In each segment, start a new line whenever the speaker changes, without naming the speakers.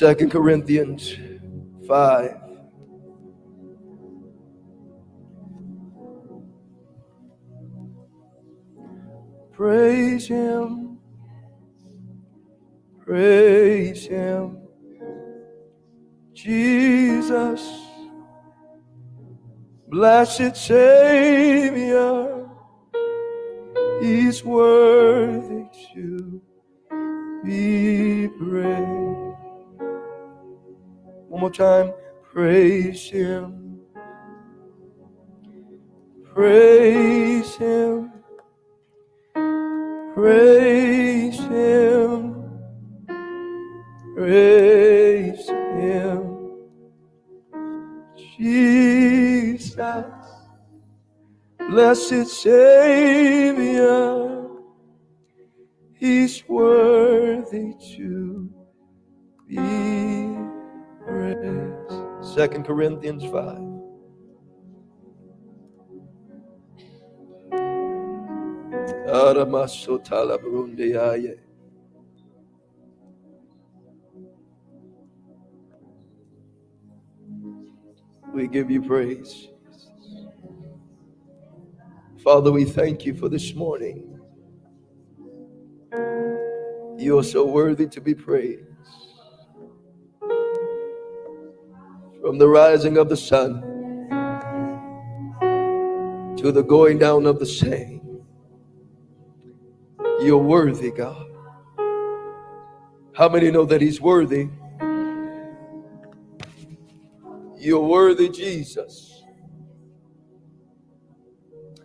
Second Corinthians 5. Praise him. Praise him. Jesus, blessed Savior, he's worthy to be praised. One more time, praise him. Praise him. Praise him. Praise him. Jesus, blessed Savior, he's worthy to be praised. Second Corinthians 5. We give you praise. Father, we thank you for this morning. You are so worthy to be praised. From the rising of the sun to the going down of the same. You're worthy, God. How many know that He's worthy? You're worthy, Jesus.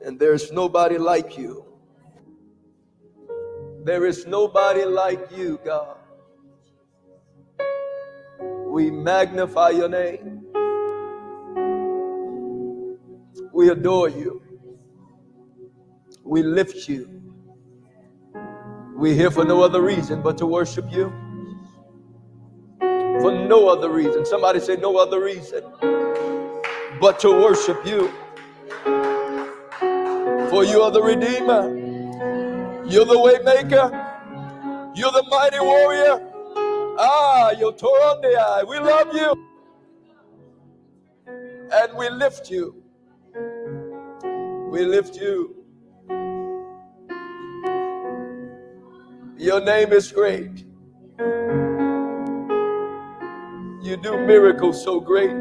And there's nobody like you. There is nobody like you, God. We magnify your name. We adore you. We lift you. We're here for no other reason but to worship you. For no other reason. Somebody say, no other reason but to worship you. For you are the Redeemer. You're the Waymaker. You're the mighty warrior. Ah, Torah the. We love you. And we lift you. We lift you. Your name is great. You do miracles so great.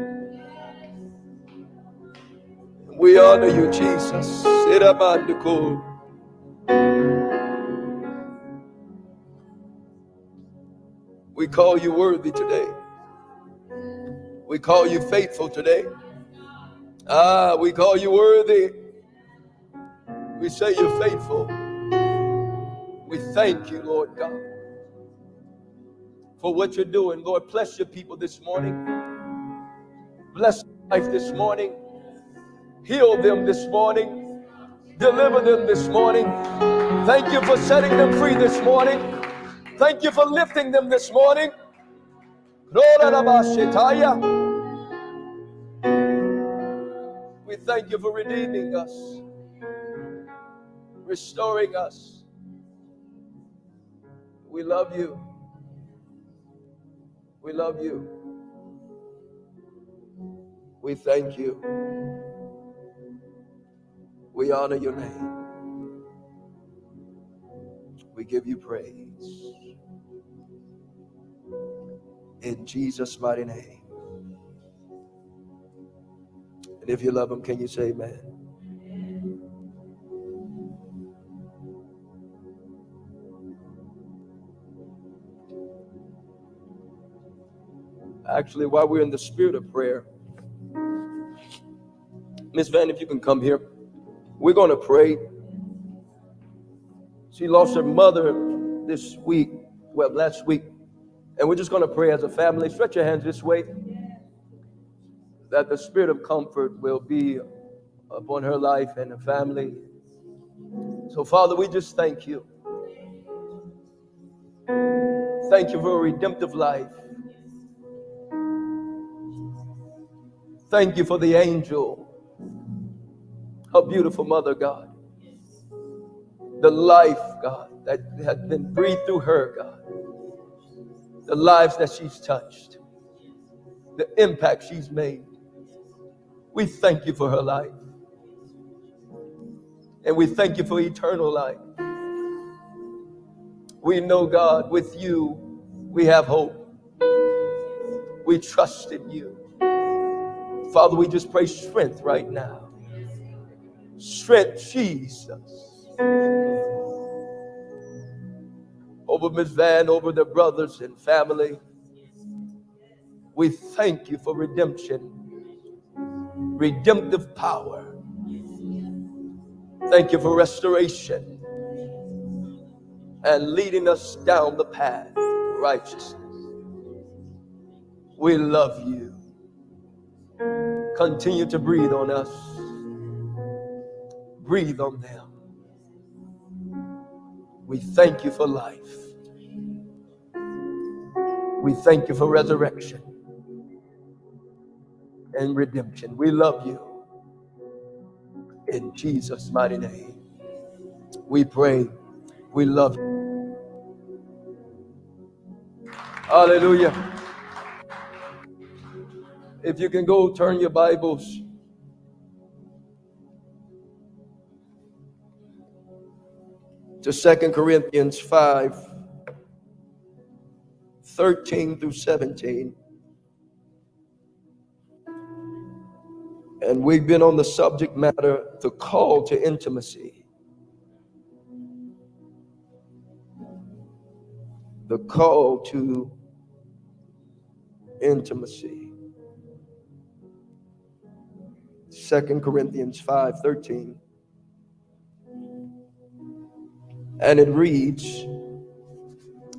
We honor you, Jesus. We call you worthy today. We call you faithful today. Ah, we call you worthy. We say you're faithful. We thank you, Lord God, for what you're doing. Lord, bless your people this morning. Bless life this morning. Heal them this morning. Deliver them this morning. Thank you for setting them free this morning. Thank you for lifting them this morning. We thank you for redeeming us, restoring us. We love you. We love you. We thank you. We honor your name. We give you praise. In Jesus' mighty name. And if you love him, can you say amen? Actually, while we're in the spirit of prayer, Miss Van, if you can come here, we're going to pray. She lost her mother this week, well, last week, and we're just going to pray as a family. Stretch your hands this way that the spirit of comfort will be upon her life and her family. So, Father, we just thank you. Thank you for a redemptive life. Thank you for the angel, her beautiful mother, God. The life, God, that had been breathed through her, God. the lives that she's touched, the impact she's made. We thank you for her life. And we thank you for eternal life. We know, God, with you, we have hope. We trust in you. Father, we just pray strength right now. Strength, Jesus. Over Miss Van, over the brothers and family. We thank you for redemption, redemptive power. Thank you for restoration and leading us down the path of righteousness. We love you. Continue to breathe on us. Breathe on them. We thank you for life. We thank you for resurrection and redemption. We love you. In Jesus' mighty name, we pray. We love you. Hallelujah. If you can go turn your Bibles to Second Corinthians 5 13 through 17. And we've been on the subject matter the call to intimacy. The call to intimacy. Second Corinthians 5 13. And it reads,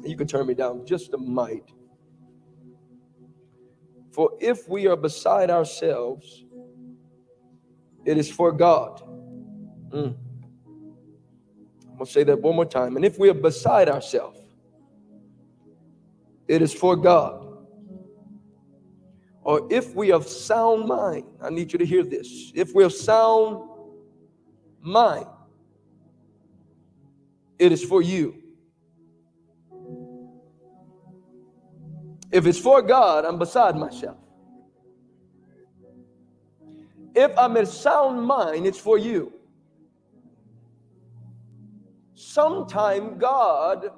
you can turn me down just a mite. For if we are beside ourselves, it is for God. Mm. I'm going to say that one more time. And if we are beside ourselves, it is for God. Or if we have sound mind, I need you to hear this. If we have sound mind, it is for you. If it's for God, I'm beside myself. If I'm in sound mind, it's for you. Sometime God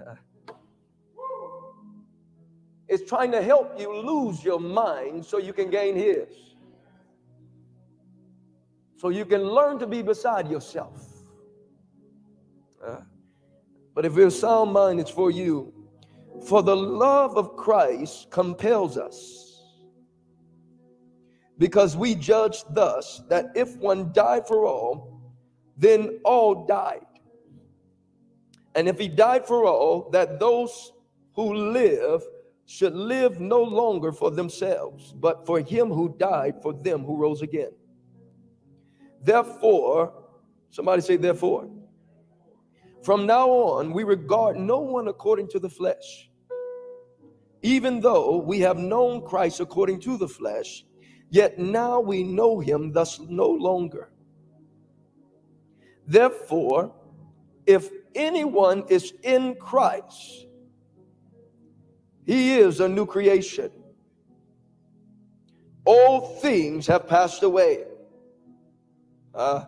is trying to help you lose your mind so you can gain His. So you can learn to be beside yourself. But if your sound mind, it's for you. For the love of Christ compels us because we judge thus that if one died for all, then all died. And if he died for all, that those who live should live no longer for themselves, but for him who died for them who rose again. Therefore, somebody say, therefore, from now on, we regard no one according to the flesh. Even though we have known Christ according to the flesh, Yet now we know him thus no longer. Therefore, if anyone is in Christ, he is a new creation. All things have passed away. Uh,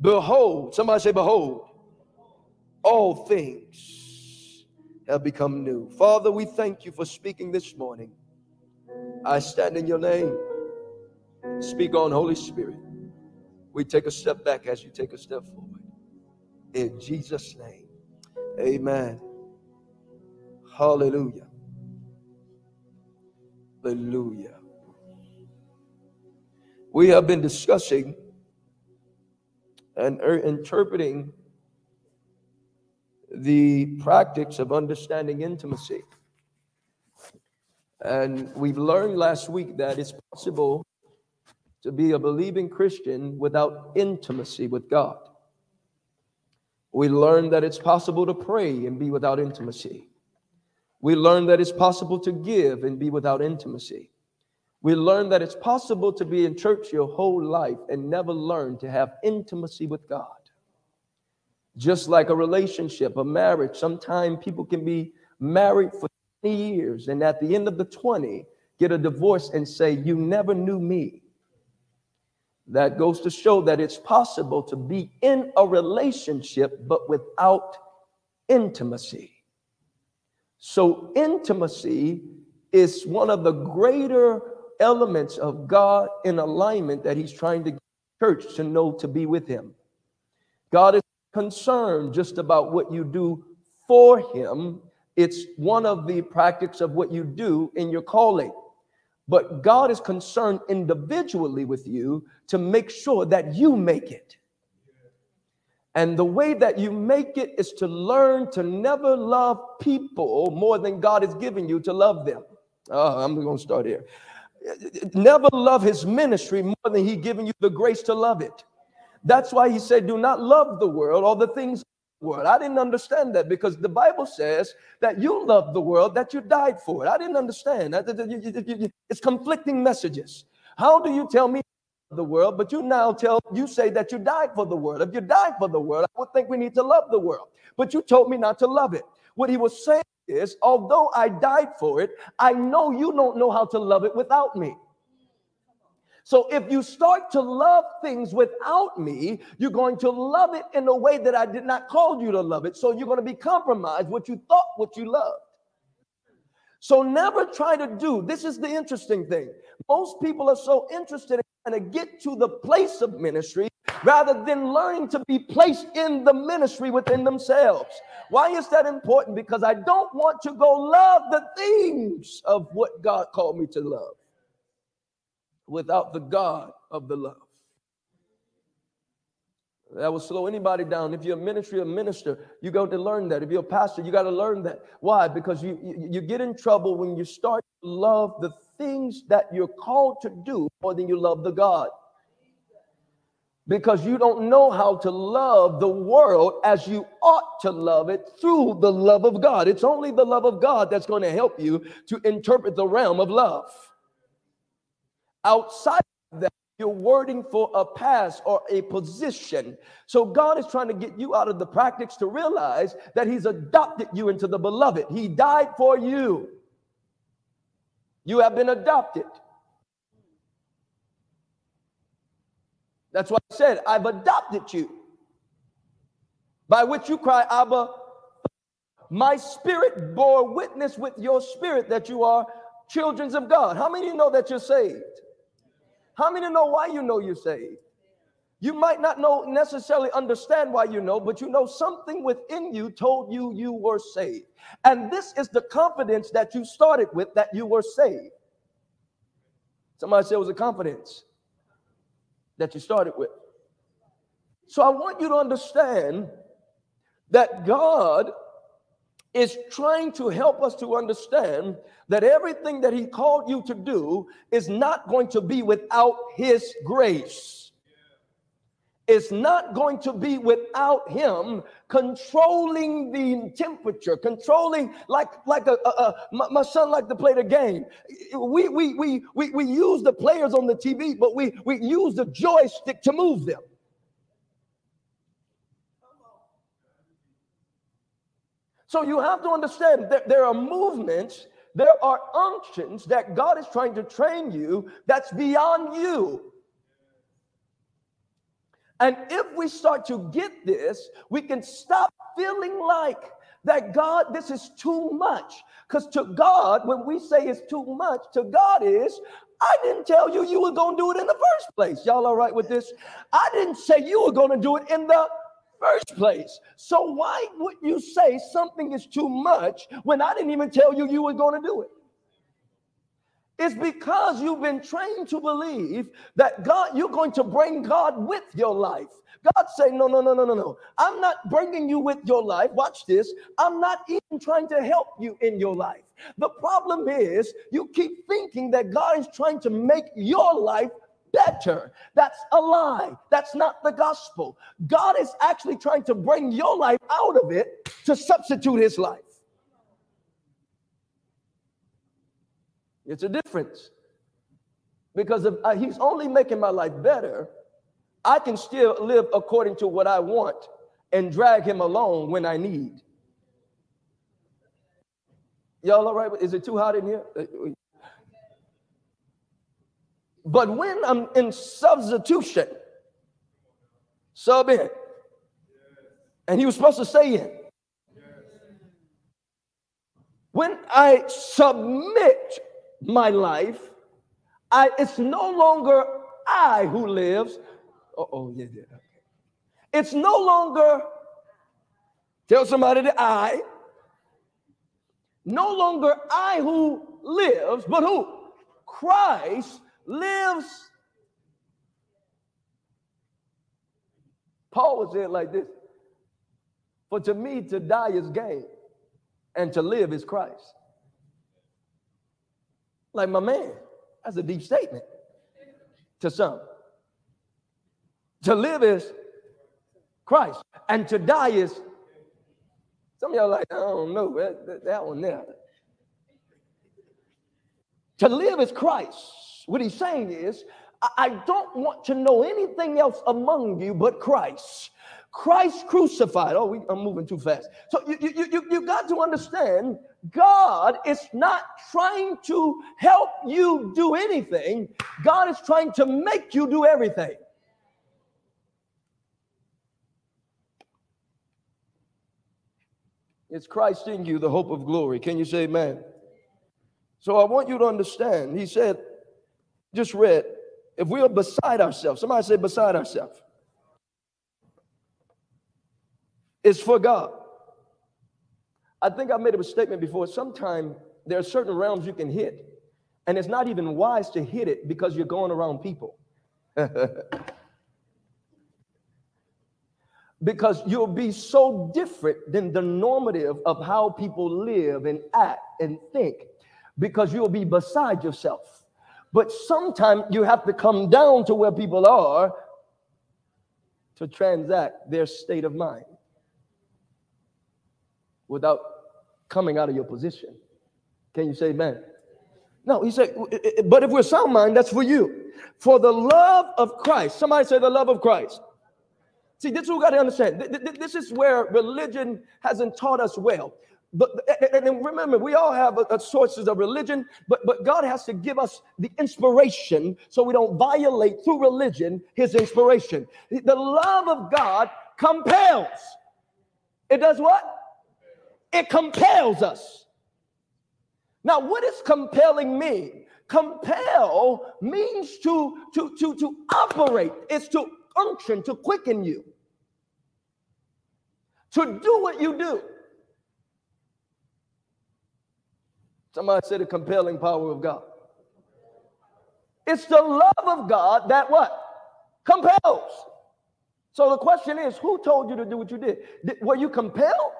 behold, somebody say, Behold, all things have become new. Father, we thank you for speaking this morning. I stand in your name. Speak on, Holy Spirit. We take a step back as you take a step forward. In Jesus' name. Amen. Hallelujah. Hallelujah. We have been discussing and er, interpreting the practice of understanding intimacy. And we've learned last week that it's possible to be a believing Christian without intimacy with God. We learned that it's possible to pray and be without intimacy. We learned that it's possible to give and be without intimacy. We learned that it's possible to be in church your whole life and never learn to have intimacy with God. Just like a relationship, a marriage, sometimes people can be married for 20 years and at the end of the 20 get a divorce and say, You never knew me. That goes to show that it's possible to be in a relationship but without intimacy. So, intimacy is one of the greater elements of God in alignment that He's trying to get church to know to be with Him. God is concerned just about what you do for Him, it's one of the practices of what you do in your calling. But God is concerned individually with you to make sure that you make it. And the way that you make it is to learn to never love people more than God has given you to love them. Oh, I'm going to start here. Never love his ministry more than he given you the grace to love it. That's why he said, do not love the world or the things of the world. I didn't understand that because the Bible says that you love the world, that you died for it. I didn't understand. It's conflicting messages. How do you tell me the world, but you now tell you say that you died for the world. If you died for the world, I would think we need to love the world. But you told me not to love it. What he was saying is, although I died for it, I know you don't know how to love it without me. So if you start to love things without me, you're going to love it in a way that I did not call you to love it. So you're going to be compromised what you thought what you loved. So never try to do. This is the interesting thing. Most people are so interested in trying to get to the place of ministry rather than learning to be placed in the ministry within themselves. Why is that important? Because I don't want to go love the things of what God called me to love without the God of the love. That will slow anybody down. If you're a ministry, a minister, you got to learn that. If you're a pastor, you got to learn that. Why? Because you, you, you get in trouble when you start to love the things that you're called to do more than you love the God. Because you don't know how to love the world as you ought to love it through the love of God. It's only the love of God that's going to help you to interpret the realm of love. Outside of that, you're wording for a pass or a position. So God is trying to get you out of the practice to realize that He's adopted you into the beloved. He died for you. You have been adopted. That's why I said, I've adopted you. By which you cry, Abba, my spirit bore witness with your spirit that you are children of God. How many of you know that you're saved? How many know why you know you're saved? You might not know necessarily understand why you know, but you know something within you told you you were saved. And this is the confidence that you started with that you were saved. Somebody said it was a confidence that you started with. So I want you to understand that God is trying to help us to understand that everything that he called you to do is not going to be without his grace. It's not going to be without him controlling the temperature, controlling like like a, a, a my, son liked to play the game. We, we we we we use the players on the TV, but we we use the joystick to move them. So you have to understand that there are movements, there are unctions that God is trying to train you that's beyond you. And if we start to get this, we can stop feeling like that God, this is too much. Because to God, when we say it's too much, to God is, I didn't tell you you were going to do it in the first place. Y'all all right with this? I didn't say you were going to do it in the first place. So why would you say something is too much when I didn't even tell you you were going to do it? It's because you've been trained to believe that God, you're going to bring God with your life. God say, no, no, no, no, no, no. I'm not bringing you with your life. Watch this. I'm not even trying to help you in your life. The problem is you keep thinking that God is trying to make your life better. That's a lie. That's not the gospel. God is actually trying to bring your life out of it to substitute his life. It's a difference. Because if uh, he's only making my life better, I can still live according to what I want and drag him along when I need. Y'all all right? Is it too hot in here? But when I'm in substitution, sub in, and he was supposed to say in. When I submit my life, I, it's no longer I who lives. Oh, yeah, yeah. It's no longer, tell somebody that I, no longer I who lives, but who? Christ lives. Paul was saying like this For to me, to die is gain, and to live is Christ. Like my man, that's a deep statement to some. To live is Christ, and to die is. Some of y'all like, I don't know, that, that, that one there. To live is Christ. What he's saying is, I don't want to know anything else among you but Christ. Christ crucified. Oh, we, I'm moving too fast. So you, you, you, you got to understand God is not trying to help you do anything, God is trying to make you do everything. It's Christ in you, the hope of glory. Can you say amen? So I want you to understand. He said, just read, if we are beside ourselves, somebody say beside ourselves, it's for God. I think I made a statement before. Sometimes there are certain realms you can hit, and it's not even wise to hit it because you're going around people. because you'll be so different than the normative of how people live and act and think because you'll be beside yourself. But sometimes you have to come down to where people are to transact their state of mind without coming out of your position. Can you say amen? No, he said, but if we're sound mind, that's for you. For the love of Christ. Somebody say the love of Christ. See, this is what we got to understand. This is where religion hasn't taught us well. But and remember, we all have a, a sources of religion, but but God has to give us the inspiration so we don't violate through religion His inspiration. The love of God compels. It does what? It compels us. Now, what does compelling mean? Compel means to to to to operate. It's to unction to quicken you to do what you do. Somebody said the compelling power of God. It's the love of God that what? Compels. So the question is, who told you to do what you did? did were you compelled?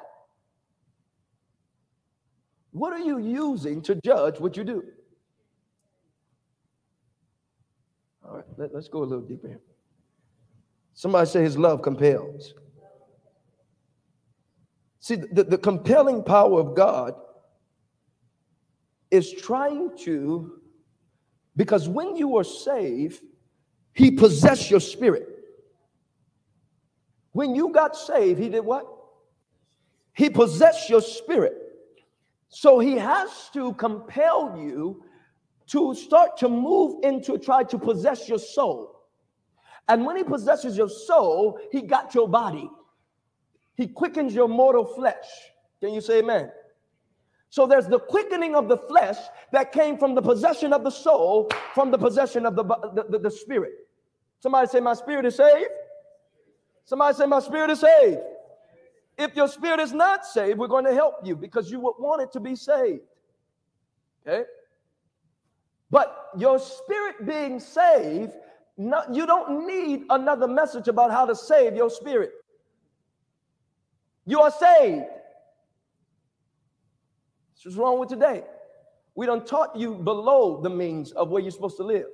What are you using to judge what you do? All right, let, us go a little deeper here. Somebody say his love compels. See, the, the compelling power of God is trying to, because when you are saved, He possessed your spirit. When you got saved, He did what? He possessed your spirit. So He has to compel you to start to move into try to possess your soul. And when He possesses your soul, He got your body. He quickens your mortal flesh. Can you say amen? So there's the quickening of the flesh that came from the possession of the soul, from the possession of the, the, the, the spirit. Somebody say, My spirit is saved. Somebody say, My spirit is saved. If your spirit is not saved, we're going to help you because you would want it to be saved. Okay? But your spirit being saved, not, you don't need another message about how to save your spirit. You are saved. What's wrong with today? We don't taught you below the means of where you're supposed to live.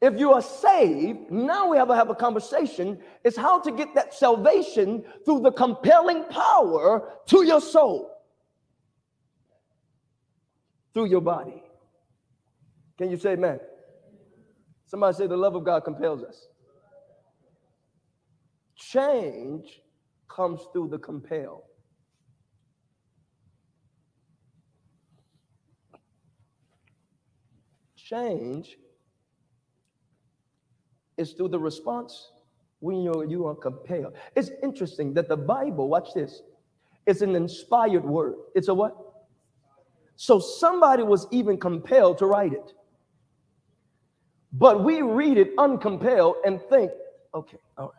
If you are saved, now we have to have a conversation. Is how to get that salvation through the compelling power to your soul, through your body. Can you say amen? Somebody say the love of God compels us. Change comes through the compel. Change is through the response when you're, you are compelled. It's interesting that the Bible, watch this, it's an inspired word. It's a what? So somebody was even compelled to write it. But we read it uncompelled and think, okay, all right.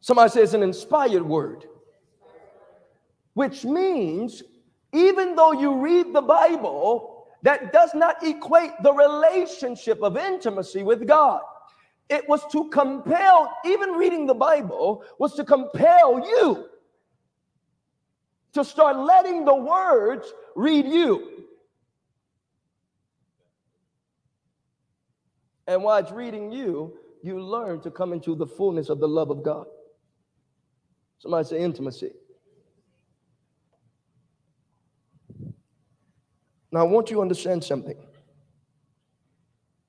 Somebody says an inspired word, which means even though you read the Bible, that does not equate the relationship of intimacy with God. It was to compel, even reading the Bible was to compel you to start letting the words read you. And while it's reading you, you learn to come into the fullness of the love of God. Somebody say intimacy. Now, I want you to understand something.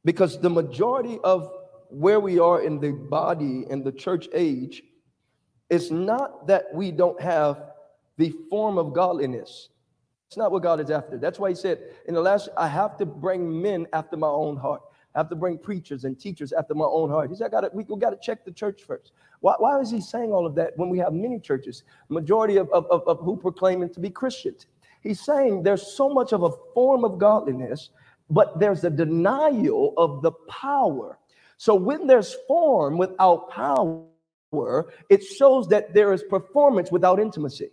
Because the majority of where we are in the body and the church age is not that we don't have the form of godliness. It's not what God is after. That's why he said in the last, I have to bring men after my own heart. I have to bring preachers and teachers after my own heart. He said, I gotta, we, we got to check the church first. Why, why is he saying all of that when we have many churches, majority of, of, of, of who proclaiming to be Christians? He's saying there's so much of a form of godliness, but there's a denial of the power. So when there's form without power, it shows that there is performance without intimacy.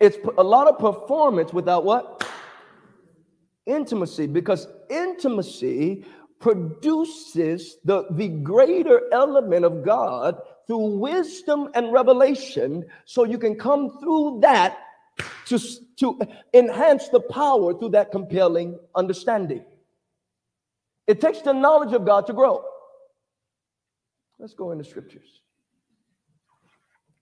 It's a lot of performance without what? Intimacy, because intimacy produces the, the greater element of God through wisdom and revelation, so you can come through that to, to enhance the power through that compelling understanding. It takes the knowledge of God to grow. Let's go into scriptures.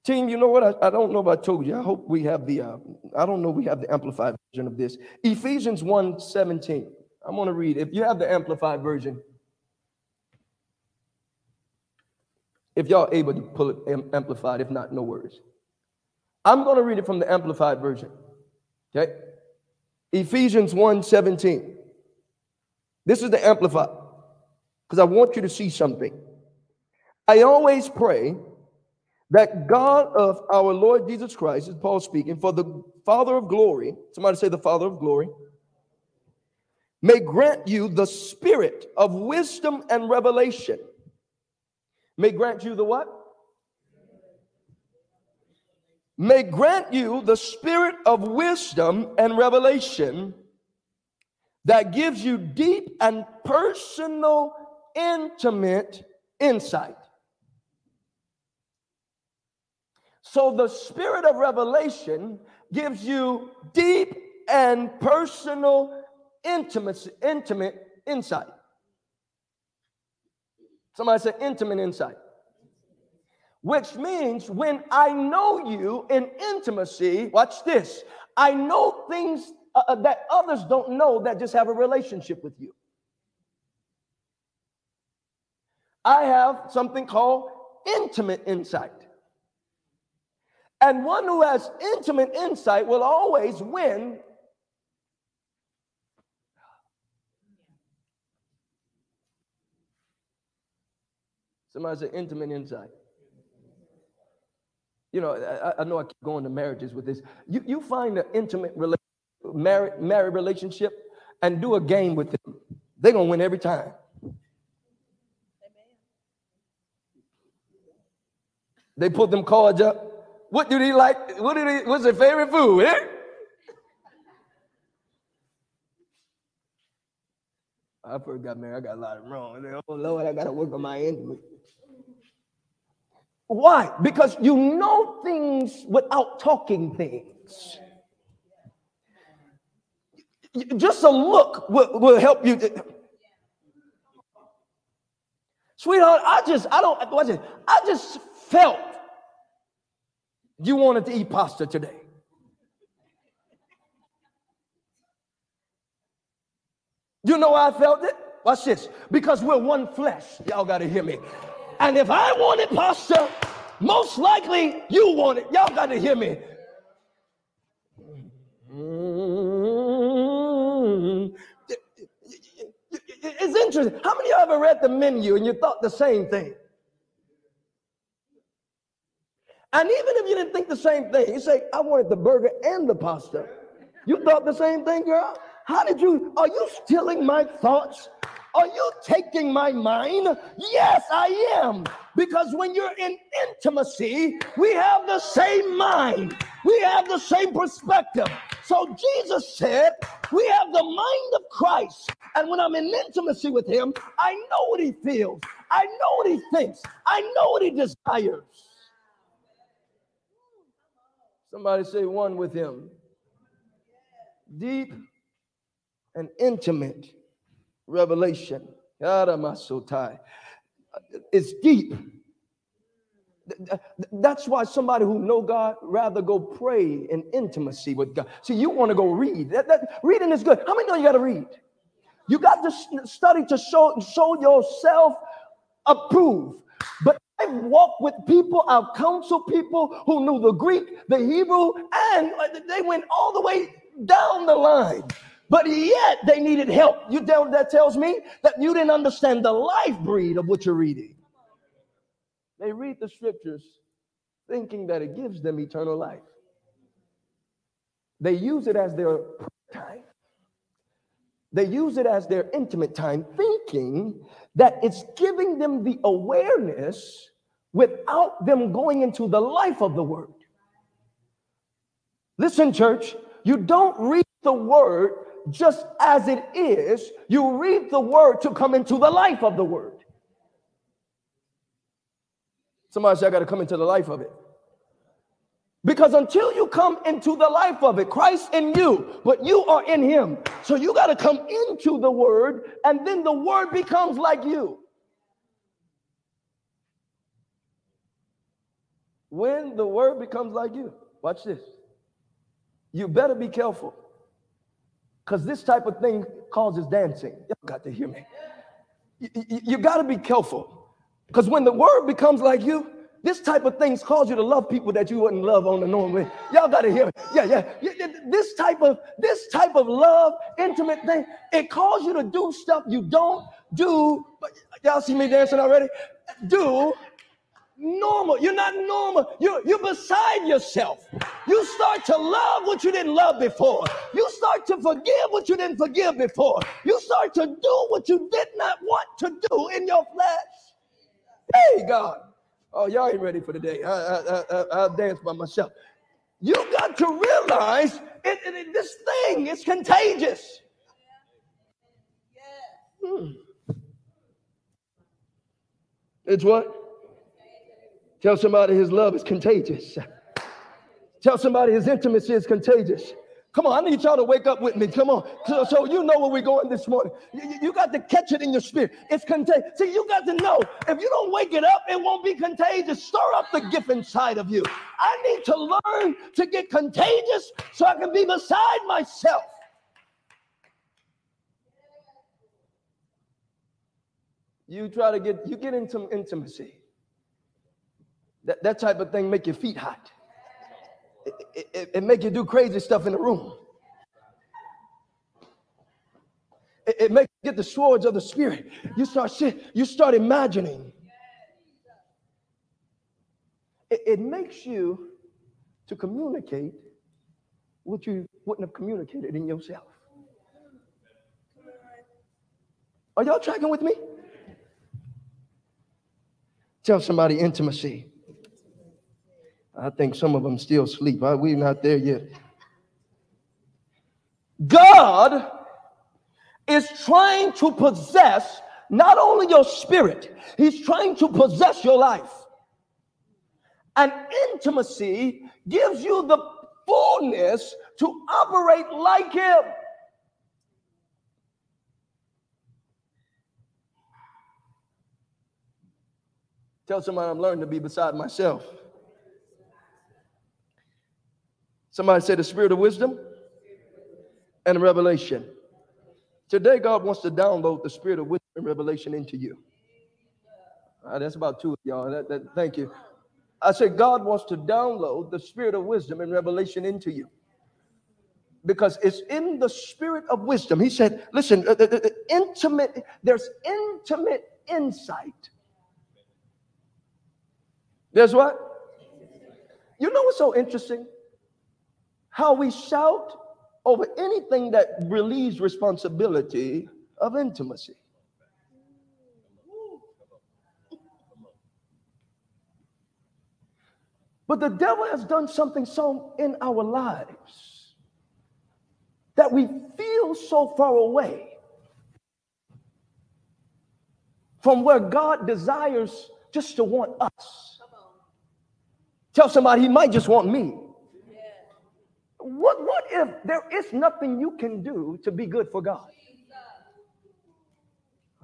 Team, you know what? I, I don't know if I told you. I hope we have the, uh, I don't know we have the amplified version of this. Ephesians 1 17. I'm going to read. If you have the amplified version, if y'all able to pull it amplified, if not, no worries. I'm going to read it from the amplified version. Okay? Ephesians 1 17. This is the amplified because I want you to see something. I always pray that God of our Lord Jesus Christ, is Paul speaking, for the Father of glory, somebody say the Father of glory, may grant you the spirit of wisdom and revelation. May grant you the what? May grant you the spirit of wisdom and revelation that gives you deep and personal, intimate insight. So the spirit of revelation gives you deep and personal intimacy, intimate insight. Somebody say intimate insight. Which means when I know you in intimacy, watch this, I know things uh, uh, that others don't know that just have a relationship with you. I have something called intimate insight. And one who has intimate insight will always win. Somebody say intimate insight. You know, I, I, know I keep going to marriages with this. You, you find an intimate relationship married, married relationship and do a game with them, they're gonna win every time. They put them cards up. What do they like? What do they? What's their favorite food? Eh? I first got married. I got a lot of wrong. Oh Lord, I gotta work on my intimate. Why? Because you know things without talking things. Just a look will, will help you. Sweetheart, I just, I don't, watch it. I just felt you wanted to eat pasta today. You know I felt it? Watch this. Because we're one flesh. Y'all got to hear me. And if I wanted pastor, most likely you want it. Y'all got to hear me. It's interesting. How many of you ever read the menu and you thought the same thing? And even if you didn't think the same thing, you say, I wanted the burger and the pasta. You thought the same thing, girl? How did you? Are you stealing my thoughts? Are you taking my mind? Yes, I am. Because when you're in intimacy, we have the same mind, we have the same perspective. So Jesus said, We have the mind of Christ. And when I'm in intimacy with him, I know what he feels, I know what he thinks, I know what he desires. Somebody say one with him. Deep and intimate revelation. It's deep. That's why somebody who know God rather go pray in intimacy with God. See, you want to go read. That, that, reading is good. How many know you got to read? You got to study to show, show yourself approved. But I've walked with people, I've counseled people who knew the Greek, the Hebrew, and uh, they went all the way down the line. But yet they needed help. You tell that tells me that you didn't understand the life breed of what you're reading. They read the scriptures thinking that it gives them eternal life. They use it as their time. They use it as their intimate time, thinking that it's giving them the awareness without them going into the life of the word. Listen, church, you don't read the word just as it is, you read the word to come into the life of the word. Somebody said, I got to come into the life of it. Because until you come into the life of it, Christ in you, but you are in him. So you got to come into the word, and then the word becomes like you. When the word becomes like you, watch this. You better be careful because this type of thing causes dancing. Y'all got to hear me. You, you, got to be careful because when the word becomes like you, this type of things cause you to love people that you wouldn't love on the normal way. Y'all got to hear me. Yeah, yeah. This type of this type of love, intimate thing, it calls you to do stuff you don't do. But y'all see me dancing already? Do normal. You're not normal. You're, you're beside yourself. You start to love what you didn't love before. You start to forgive what you didn't forgive before. You start to do what you did not want to do in your flesh. Hey, God. Oh, y'all ain't ready for the day. I, I, I, I'll dance by myself. You got to realize it, it, it, this thing is contagious. Hmm. It's what? Tell somebody his love is contagious. Tell somebody his intimacy is contagious. Come on, I need y'all to wake up with me. Come on. So, so you know where we're going this morning. You, you, got to catch it in your spirit. It's contagious. See, you got to know if you don't wake it up, it won't be contagious. Stir up the gift inside of you. I need to learn to get contagious so I can be beside myself. You try to get, you get into intimacy. That, that type of thing make your feet hot. It, it, it, make you do crazy stuff in the room. It, it makes you get the swords of the spirit. You start you start imagining. It, it makes you to communicate what you wouldn't have communicated in yourself. Are y'all tracking with me? Tell somebody intimacy. I think some of them still sleep. We're not there yet. God is trying to possess not only your spirit, He's trying to possess your life. And intimacy gives you the fullness to operate like Him. Tell somebody I'm learning to be beside myself. Somebody say the spirit of wisdom and revelation. Today, God wants to download the spirit of wisdom and revelation into you. Right, that's about two of y'all. That, that, thank you. I said, God wants to download the spirit of wisdom and revelation into you. because it's in the spirit of wisdom. He said, listen, the, the, the intimate, there's intimate insight. There's what? You know what's so interesting? How we shout over anything that relieves responsibility of intimacy. But the devil has done something so in our lives that we feel so far away from where God desires just to want us. Tell somebody he might just want me. What, what if there is nothing you can do to be good for God?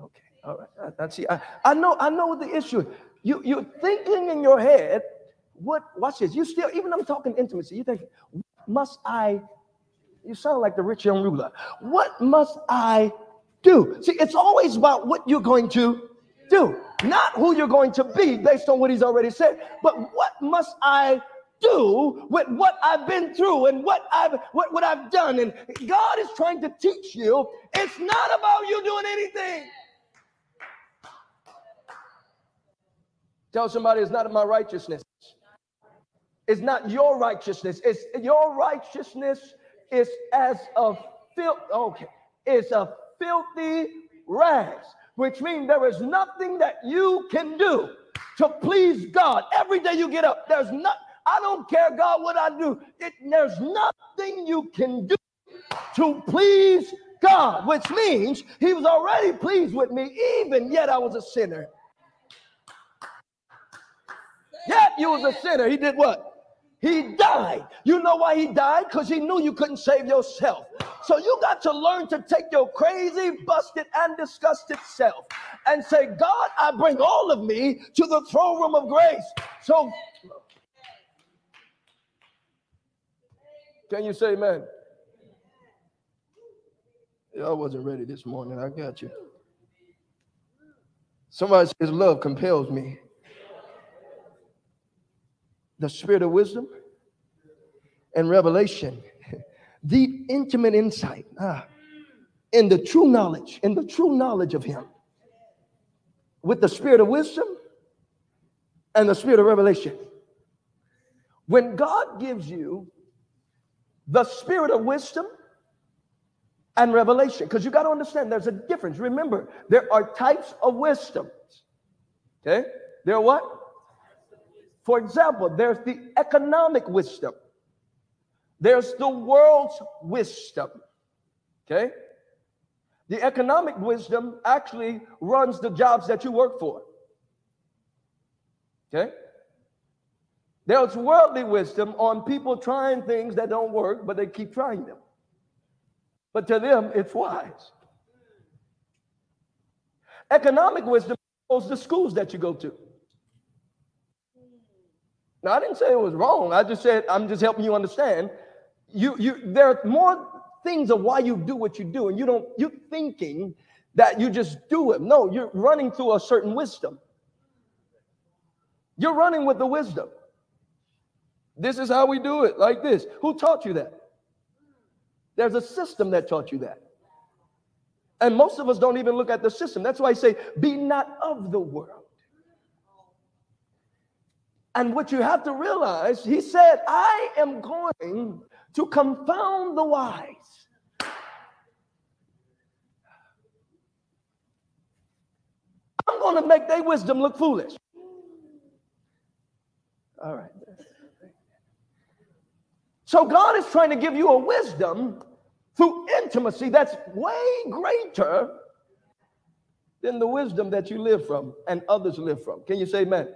Okay, all right. I, I see. I, I know. I know the issue. You you're thinking in your head what, watch this. You still, even I'm talking intimacy, you think, must I, you sound like the rich young ruler. What must I do? See, it's always about what you're going to do, not who you're going to be based on what he's already said, but what must I do with what I've been through and what I've what, what I've done. And God is trying to teach you it's not about you doing anything. Tell somebody it's not my righteousness. It's not your righteousness. It's your righteousness is as a filth. Okay, it's a filthy rags, which means there is nothing that you can do to please God. Every day you get up, there's not. I don't care, God, what I do. It, there's nothing you can do to please God, which means He was already pleased with me, even yet I was a sinner. Yet you was a sinner. He did what? He died. You know why he died? Because he knew you couldn't save yourself. So you got to learn to take your crazy, busted, and disgusted self and say, God, I bring all of me to the throne room of grace. So, can you say amen? I wasn't ready this morning. I got you. Somebody says, Love compels me the spirit of wisdom and revelation, deep, intimate insight ah, in the true knowledge, in the true knowledge of Him, with the spirit of wisdom and the spirit of revelation. When God gives you the spirit of wisdom and revelation, because you got to understand there's a difference. Remember, there are types of wisdom. Okay? There are what? For example, there's the economic wisdom, there's the world's wisdom. Okay? The economic wisdom actually runs the jobs that you work for. Okay? There's worldly wisdom on people trying things that don't work, but they keep trying them. But to them, it's wise. Economic wisdom goes the schools that you go to. Now, I didn't say it was wrong. I just said I'm just helping you understand. You, you, there are more things of why you do what you do, and you don't. You're thinking that you just do it. No, you're running through a certain wisdom. You're running with the wisdom. This is how we do it, like this. Who taught you that? There's a system that taught you that. And most of us don't even look at the system. That's why I say, be not of the world. And what you have to realize, he said, I am going to confound the wise. I'm going to make their wisdom look foolish. All right. So God is trying to give you a wisdom through intimacy that's way greater than the wisdom that you live from and others live from. Can you say amen?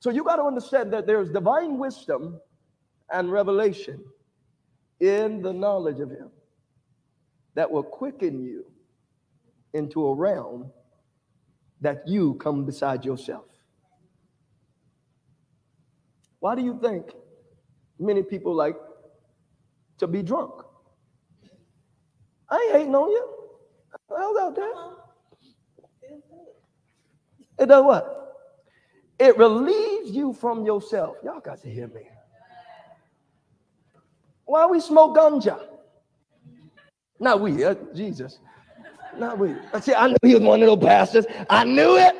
So you got to understand that there's divine wisdom and revelation in the knowledge of Him that will quicken you into a realm that you come beside yourself. Why do you think many people like to be drunk? I ain't hating on you. How's out there? It does what? It relieves you from yourself. Y'all got to hear me. Why we smoke ganja? Not we, uh, Jesus. Not we. I see, I knew he was one of those pastors. I knew it.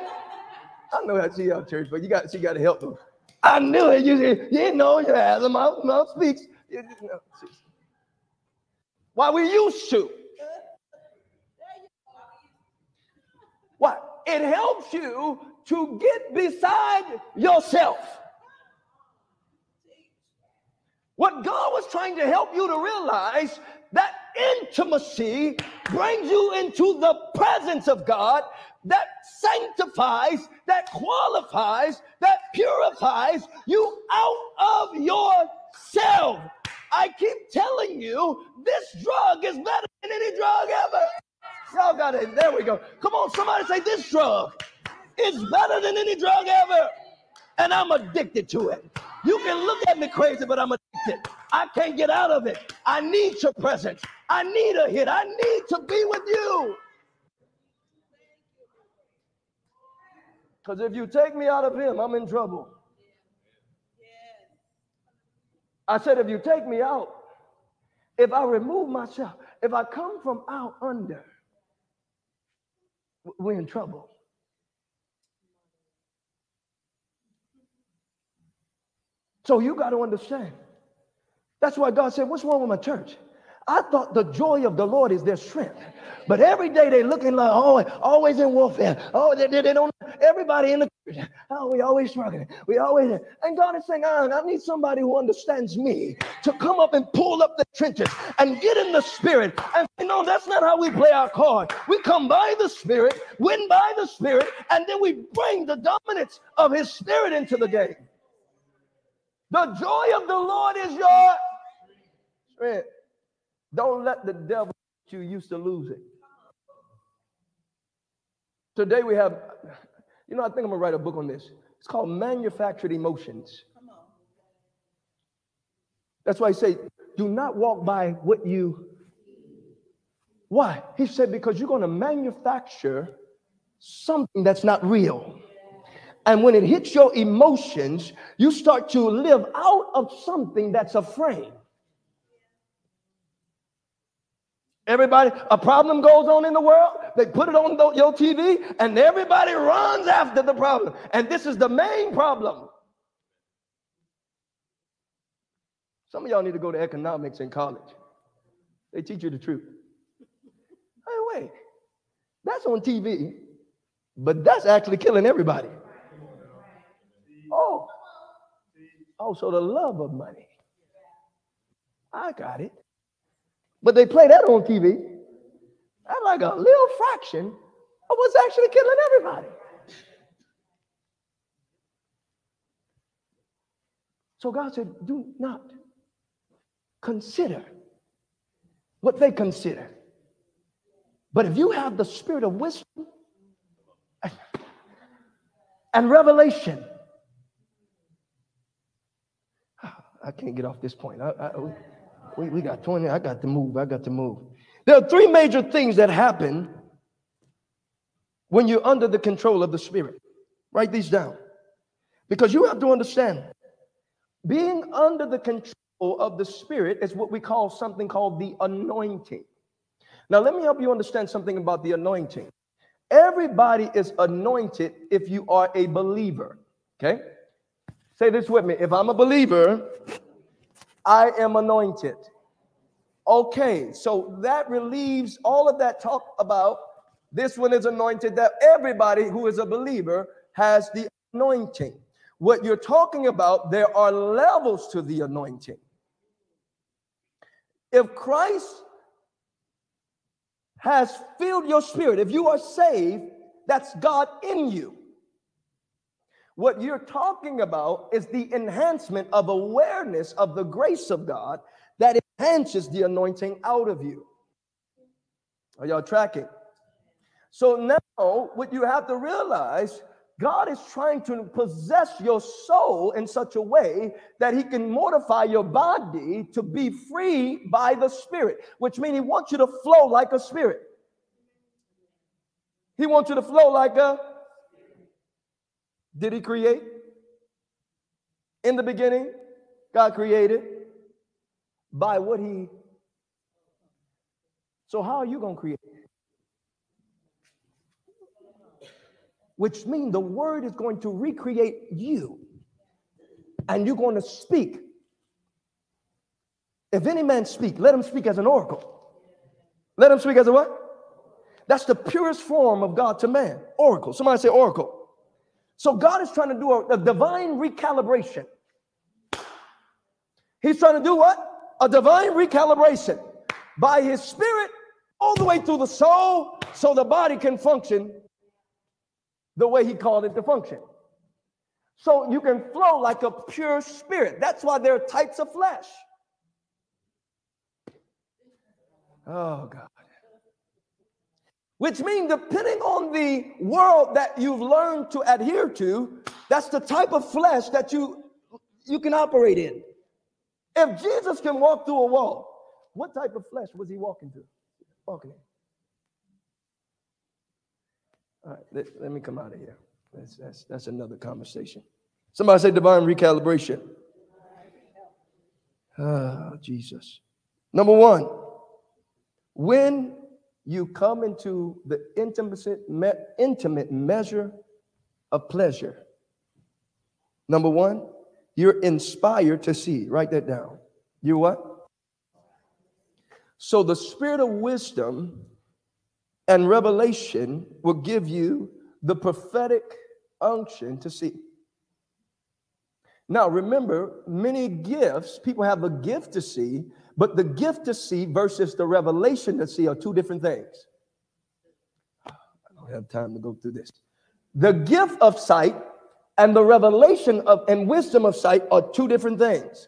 I know how to see you church, but you got she got to help them. I knew it. You, you didn't know you had the mouth, mouth speaks. You, know. Why we used to. What? It helps you to get beside yourself. What God was trying to help you to realize that intimacy brings you into the presence of God that sanctifies, that qualifies, that purifies you out of yourself. I keep telling you, this drug is better than any drug ever. Y'all got it. There we go. Come on, somebody say this drug is better than any drug ever. And I'm addicted to it. You can look at me crazy, but I'm addicted. I can't get out of it. I need your presence. I need a hit. I need to be with you. Because if you take me out of him, I'm in trouble. I said, if you take me out, if I remove myself, if I come from out under, we're in trouble. So you got to understand. That's why God said, What's wrong with my church? I thought the joy of the Lord is their strength. But every day they looking like oh, always in warfare. Oh, they, they, they don't. Everybody in the church. Oh, we always struggling. We always. And God is saying, oh, I need somebody who understands me to come up and pull up the trenches and get in the spirit. And say, no, that's not how we play our card. We come by the spirit, win by the spirit, and then we bring the dominance of His spirit into the game. The joy of the Lord is your strength. Don't let the devil you used to lose it. Today we have, you know, I think I'm gonna write a book on this. It's called Manufactured Emotions. That's why I say, do not walk by what you. Why? He said, because you're gonna manufacture something that's not real. And when it hits your emotions, you start to live out of something that's a frame. Everybody, a problem goes on in the world, they put it on your TV, and everybody runs after the problem. And this is the main problem. Some of y'all need to go to economics in college. They teach you the truth. Hey, wait, that's on TV, but that's actually killing everybody. Oh, oh, so the love of money. I got it. But they play that on TV. That's like a little fraction of what's actually killing everybody. So God said, do not consider what they consider. But if you have the spirit of wisdom and revelation, ah, I can't get off this point. I, I, we, we got 20. I got to move. I got to move. There are three major things that happen when you're under the control of the Spirit. Write these down. Because you have to understand, being under the control of the Spirit is what we call something called the anointing. Now, let me help you understand something about the anointing. Everybody is anointed if you are a believer. Okay? Say this with me. If I'm a believer, I am anointed. Okay, so that relieves all of that talk about this one is anointed, that everybody who is a believer has the anointing. What you're talking about, there are levels to the anointing. If Christ has filled your spirit, if you are saved, that's God in you. What you're talking about is the enhancement of awareness of the grace of God that enhances the anointing out of you. Are y'all tracking? So now, what you have to realize, God is trying to possess your soul in such a way that He can mortify your body to be free by the Spirit, which means He wants you to flow like a spirit. He wants you to flow like a did he create? In the beginning, God created by what he. So how are you going to create? Which means the word is going to recreate you. And you're going to speak. If any man speak, let him speak as an oracle. Let him speak as a what? That's the purest form of God to man. Oracle. Somebody say oracle. So God is trying to do a, a divine recalibration. He's trying to do what? A divine recalibration by his spirit all the way through the soul so the body can function the way he called it to function. So you can flow like a pure spirit. That's why there are types of flesh. Oh, God. Which means, depending on the world that you've learned to adhere to, that's the type of flesh that you, you can operate in. If Jesus can walk through a wall, what type of flesh was he walking through? Walking in. All right, let, let me come out of here. That's, that's, that's another conversation. Somebody say divine recalibration. Ah, Jesus. Number one, when you come into the intimate, me, intimate measure of pleasure, number one, you're inspired to see. Write that down. You what? So the spirit of wisdom and revelation will give you the prophetic unction to see. Now, remember, many gifts, people have a gift to see, but the gift to see versus the revelation to see are two different things. I don't have time to go through this. The gift of sight and the revelation of and wisdom of sight are two different things.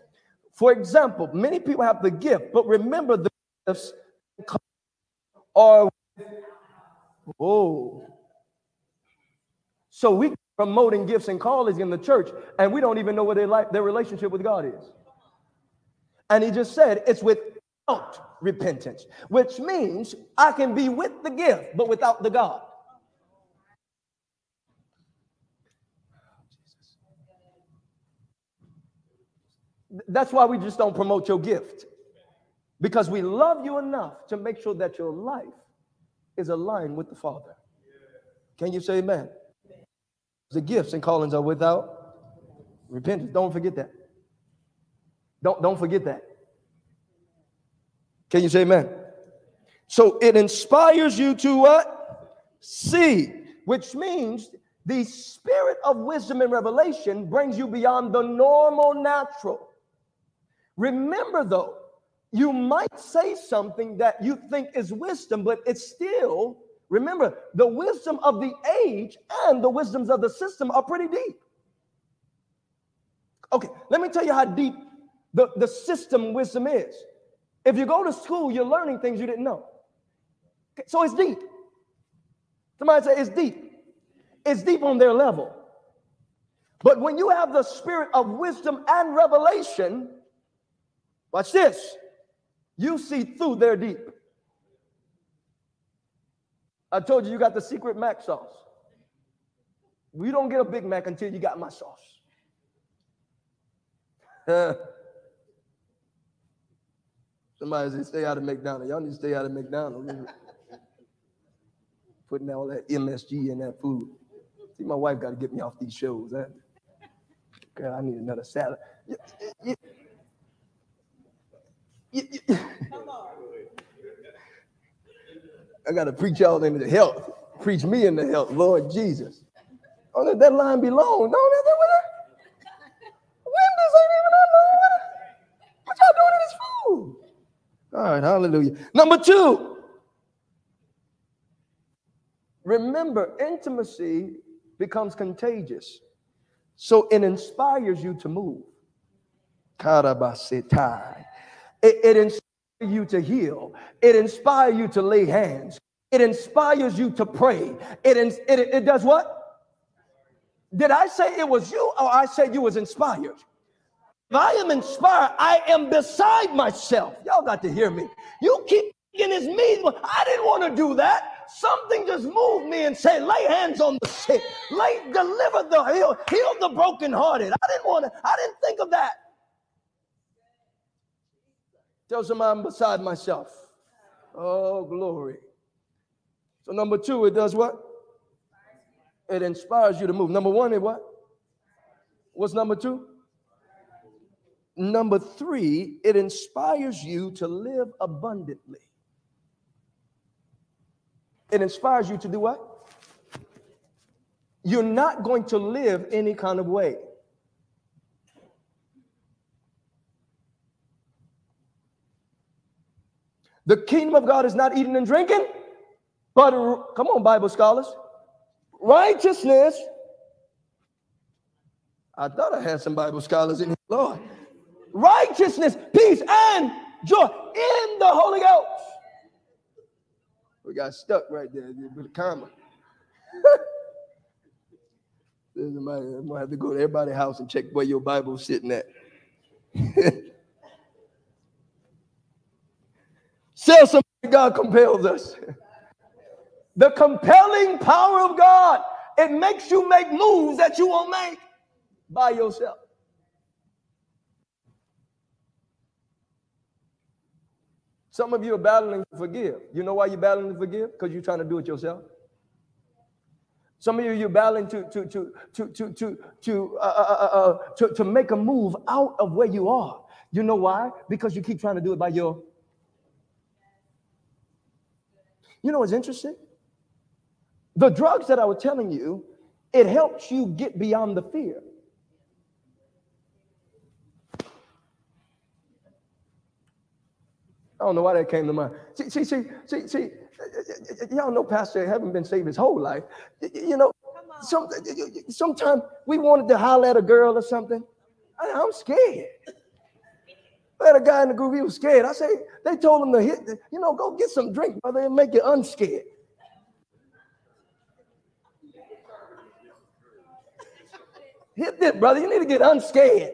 For example, many people have the gift, but remember the gifts are oh. So we promoting gifts and callings in the church, and we don't even know what their life, their relationship with God is. And he just said it's without repentance, which means I can be with the gift, but without the God. That's why we just don't promote your gift. Because we love you enough to make sure that your life is aligned with the Father. Can you say amen? The gifts and callings are without repentance. Don't forget that. Don't, don't forget that. Can you say amen? So it inspires you to what? See, which means the spirit of wisdom and revelation brings you beyond the normal natural. Remember, though, you might say something that you think is wisdom, but it's still, remember, the wisdom of the age and the wisdoms of the system are pretty deep. Okay, let me tell you how deep the, the system wisdom is. If you go to school, you're learning things you didn't know. Okay, so it's deep. Somebody say it's deep. It's deep on their level. But when you have the spirit of wisdom and revelation, watch this. You see through their deep. I told you you got the secret Mac sauce. We don't get a Big Mac until you got my sauce. Somebody say, stay out of McDonald's. Y'all need to stay out of McDonald's. Putting all that MSG in that food. See, my wife got to get me off these shows. Huh? Girl, I need another salad. I got to preach y'all into health. Preach me into health, Lord Jesus. Oh, let that line be long. No, that, that, when this ain't even that long. What y'all doing in this food? All right, hallelujah. Number two, remember, intimacy becomes contagious. So it inspires you to move. It, it inspires you to heal. It inspires you to lay hands. It inspires you to pray. It, it, it does what? Did I say it was you or I said you was inspired? If I am inspired, I am beside myself. Y'all got to hear me. You keep thinking it's me. I didn't want to do that. Something just moved me and said, lay hands on the sick, lay, deliver the heal, heal the brokenhearted. I didn't want to, I didn't think of that. Tell somebody I'm beside myself. Oh, glory. So, number two, it does what? It inspires you to move. Number one, it what? What's number two? Number three, it inspires you to live abundantly. It inspires you to do what? You're not going to live any kind of way. The kingdom of God is not eating and drinking, but come on, Bible scholars, righteousness. I thought I had some Bible scholars in here, Lord. Righteousness, peace, and joy in the Holy Ghost. We got stuck right there with a comma. I'm gonna have to go to everybody's house and check where your Bible's sitting at. Tell somebody God compels us. The compelling power of God, it makes you make moves that you won't make by yourself. Some of you are battling to forgive. You know why you're battling to forgive? Because you're trying to do it yourself. Some of you you're battling to to to to to to to, uh, uh, uh, uh, to to make a move out of where you are. You know why? Because you keep trying to do it by your. You know what's interesting? The drugs that I was telling you, it helps you get beyond the fear. I don't know why that came to mind. See, see, see, see, see y'all know Pastor haven't been saved his whole life. You know, some, sometimes we wanted to holler at a girl or something. I, am scared. I had a guy in the group, he was scared. I say, they told him to hit, you know, go get some drink, brother, and make you unscared. Hit this, brother. You need to get unscared.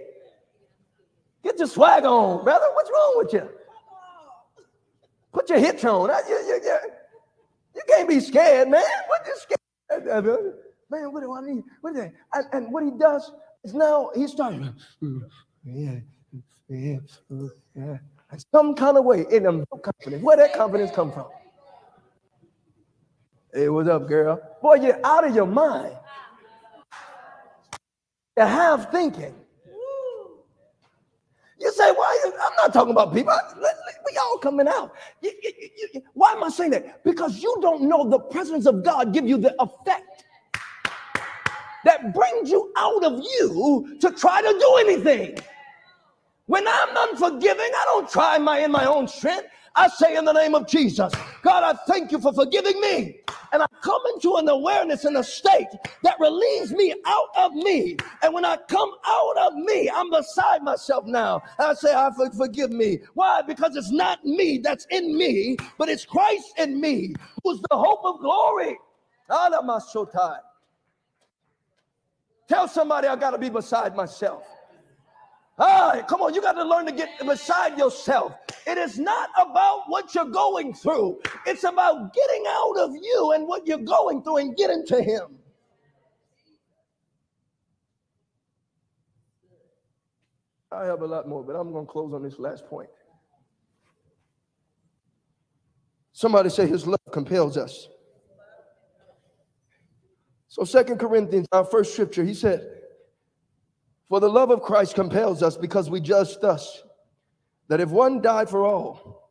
Get your swag on, brother. What's wrong with you? Put your hits on. You, you, you, you can't be scared, man. What you scared? Man, what do I need? What is that? And, what he does is now he's starting. Yeah, yeah, yeah. Some kind of way in them confidence. Where that confidence come from? Hey, what's up, girl? Boy, you're out of your mind. To have thinking. You say, why? I'm not talking about people. We all coming out. You, you, you, why am I saying that? Because you don't know the presence of God give you the effect that brings you out of you to try to do anything. When I'm unforgiving, I don't try my in my own strength. I say in the name of Jesus, God, I thank you for forgiving me. And I come into an awareness and a state that relieves me out of me. And when I come out of me, I'm beside myself now. I say, ah, I forgive me. Why? Because it's not me that's in me, but it's Christ in me, who's the hope of glory. Tell somebody I got to be beside myself. Come on, you got to learn to get beside yourself. It is not about what you're going through, it's about getting out of you and what you're going through and getting to Him. I have a lot more, but I'm going to close on this last point. Somebody say his love compels us. So, Second Corinthians, our first scripture, he said, for the love of Christ compels us because we judge thus that if one died for all,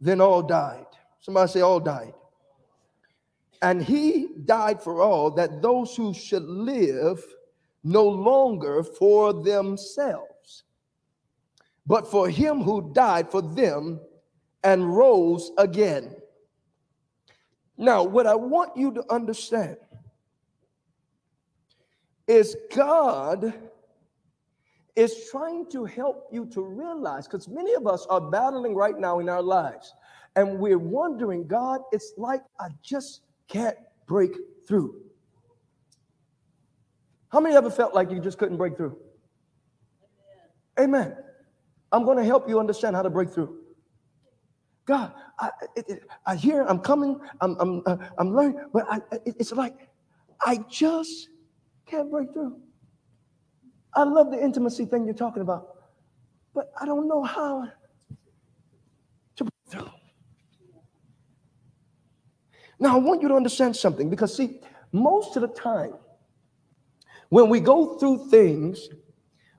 then all died. Somebody say, all died. And he died for all that those who should live no longer for themselves, but for him who died for them and rose again. Now, what I want you to understand is God is trying to help you to realize, because many of us are battling right now in our lives, and we're wondering, God, it's like I just can't break through. How many ever felt like you just couldn't break through? Amen. Amen. I'm going to help you understand how to break through. God, I, it, it, I hear, I'm coming, I'm, I'm, uh, I'm learning, but I, it, it's like I just can't break through. I love the intimacy thing you're talking about, but I don't know how to. Now, I want you to understand something because, see, most of the time, when we go through things,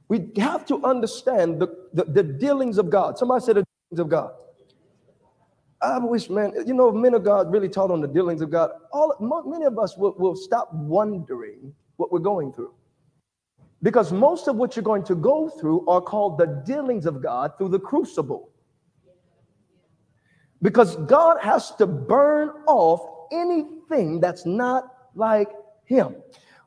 we have to understand the, the, the dealings of God. Somebody said the dealings of God. I wish, man, you know, men of God really taught on the dealings of God. All many of us will, will stop wondering what we're going through. Because most of what you're going to go through are called the dealings of God through the crucible. Because God has to burn off anything that's not like Him.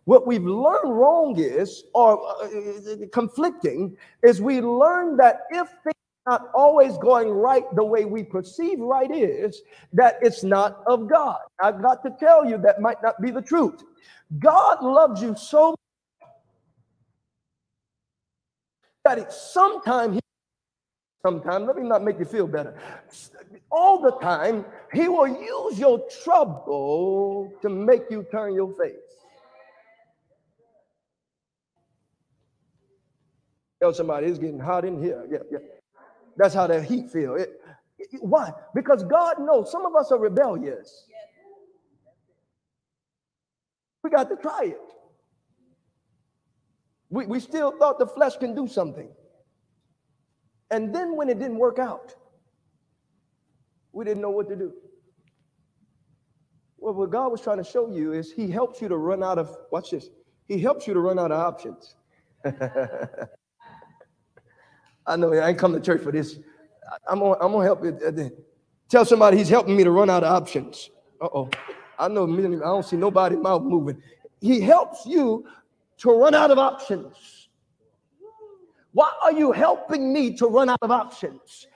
What we've learned wrong is, or uh, conflicting, is we learn that if things are not always going right the way we perceive right is, that it's not of God. I've got to tell you that might not be the truth. God loves you so that it. Sometimes sometimes let me not make you feel better. All the time he will use your trouble to make you turn your face. Tell somebody it's getting hot in here. Yeah yeah. That's how that heat feel. It, it, why? Because god knows some of us are rebellious. We got to try it we, we still thought the flesh can do something. And then when it didn't work out, we didn't know what to do. Well, what God was trying to show you is He helps you to run out of, watch this, He helps you to run out of options. I know I ain't come to church for this. I'm gonna, I'm gonna help you. Tell somebody He's helping me to run out of options. Uh oh. I know I don't see nobody mouth moving. He helps you to run out of options. Why are you helping me to run out of options?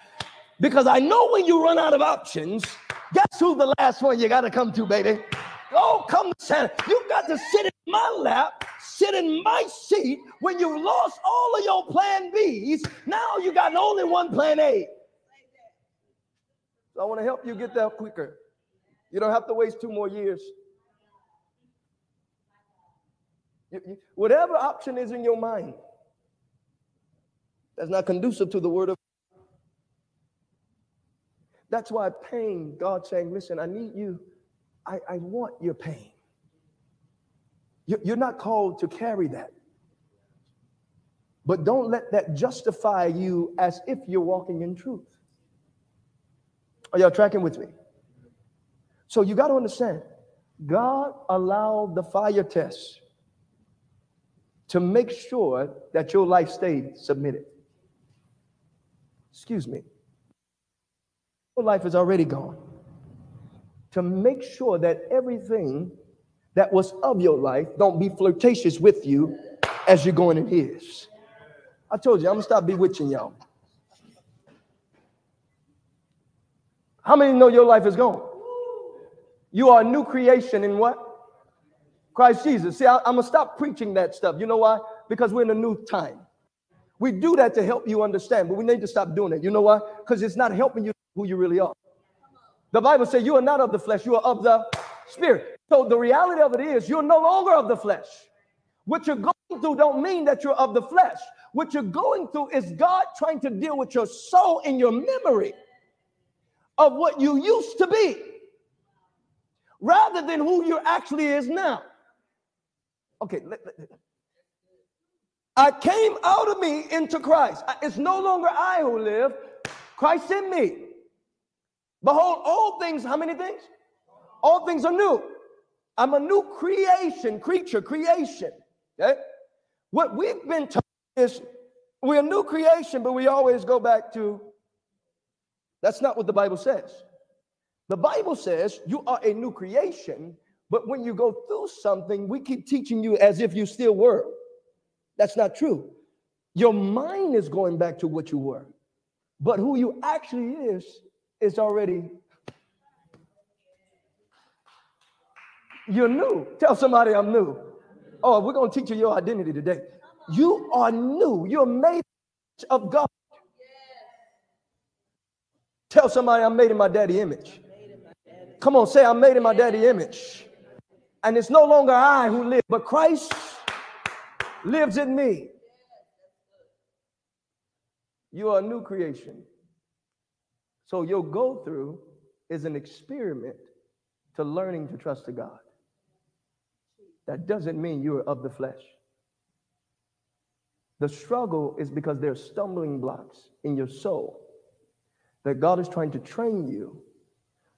Because I know when you run out of options, guess who the last one you got to come to, baby? Oh, come to Santa. You got to sit in my lap, sit in my seat when you've lost all of your plan B's. Now you got only one plan A. So I want to help you get there quicker. You don't have to waste two more years. You, you, whatever option is in your mind that's not conducive to the word of God. That's why pain, God saying, listen, I need you. I, I want your pain. You, you're not called to carry that. But don't let that justify you as if you're walking in truth. Are y'all tracking with me? So you got to understand, God allowed the fire test to make sure that your life stayed submitted. Excuse me. Your life is already gone. To make sure that everything that was of your life don't be flirtatious with you as you're going in his. I told you, I'm gonna stop bewitching y'all. How many know your life is gone? You are a new creation in what? Christ Jesus. See, I, am going to stop preaching that stuff. You know why? Because we're in a new time. We do that to help you understand, but we need to stop doing it. You know why? Because it's not helping you who you really are. The Bible says you are not of the flesh, you are of the spirit. So the reality of it is you're no longer of the flesh. What you're going through don't mean that you're of the flesh. What you're going through is God trying to deal with your soul and your memory of what you used to be rather than who you actually is now. Okay, I came out of me into Christ. It's no longer I who live, Christ in me. Behold, all things, how many things? All things are new. I'm a new creation, creature, creation. Okay? What we've been told is we're a new creation, but we always go back to that's not what the Bible says. The Bible says you are a new creation, but when you go through something, we keep teaching you as if you still were. That's not true. Your mind is going back to what you were, but who you actually is is already. You're new. Tell somebody I'm new. Oh, we're going to teach you your identity today. You are new. You're made of God. Tell somebody I'm made in my daddy image. Come on, say I'm made in my daddy image. And it's no longer I who live, but Christ lives in me. You are a new creation. So your go through is an experiment to learning to trust to God. That doesn't mean you're of the flesh. The struggle is because there are stumbling blocks in your soul that God is trying to train you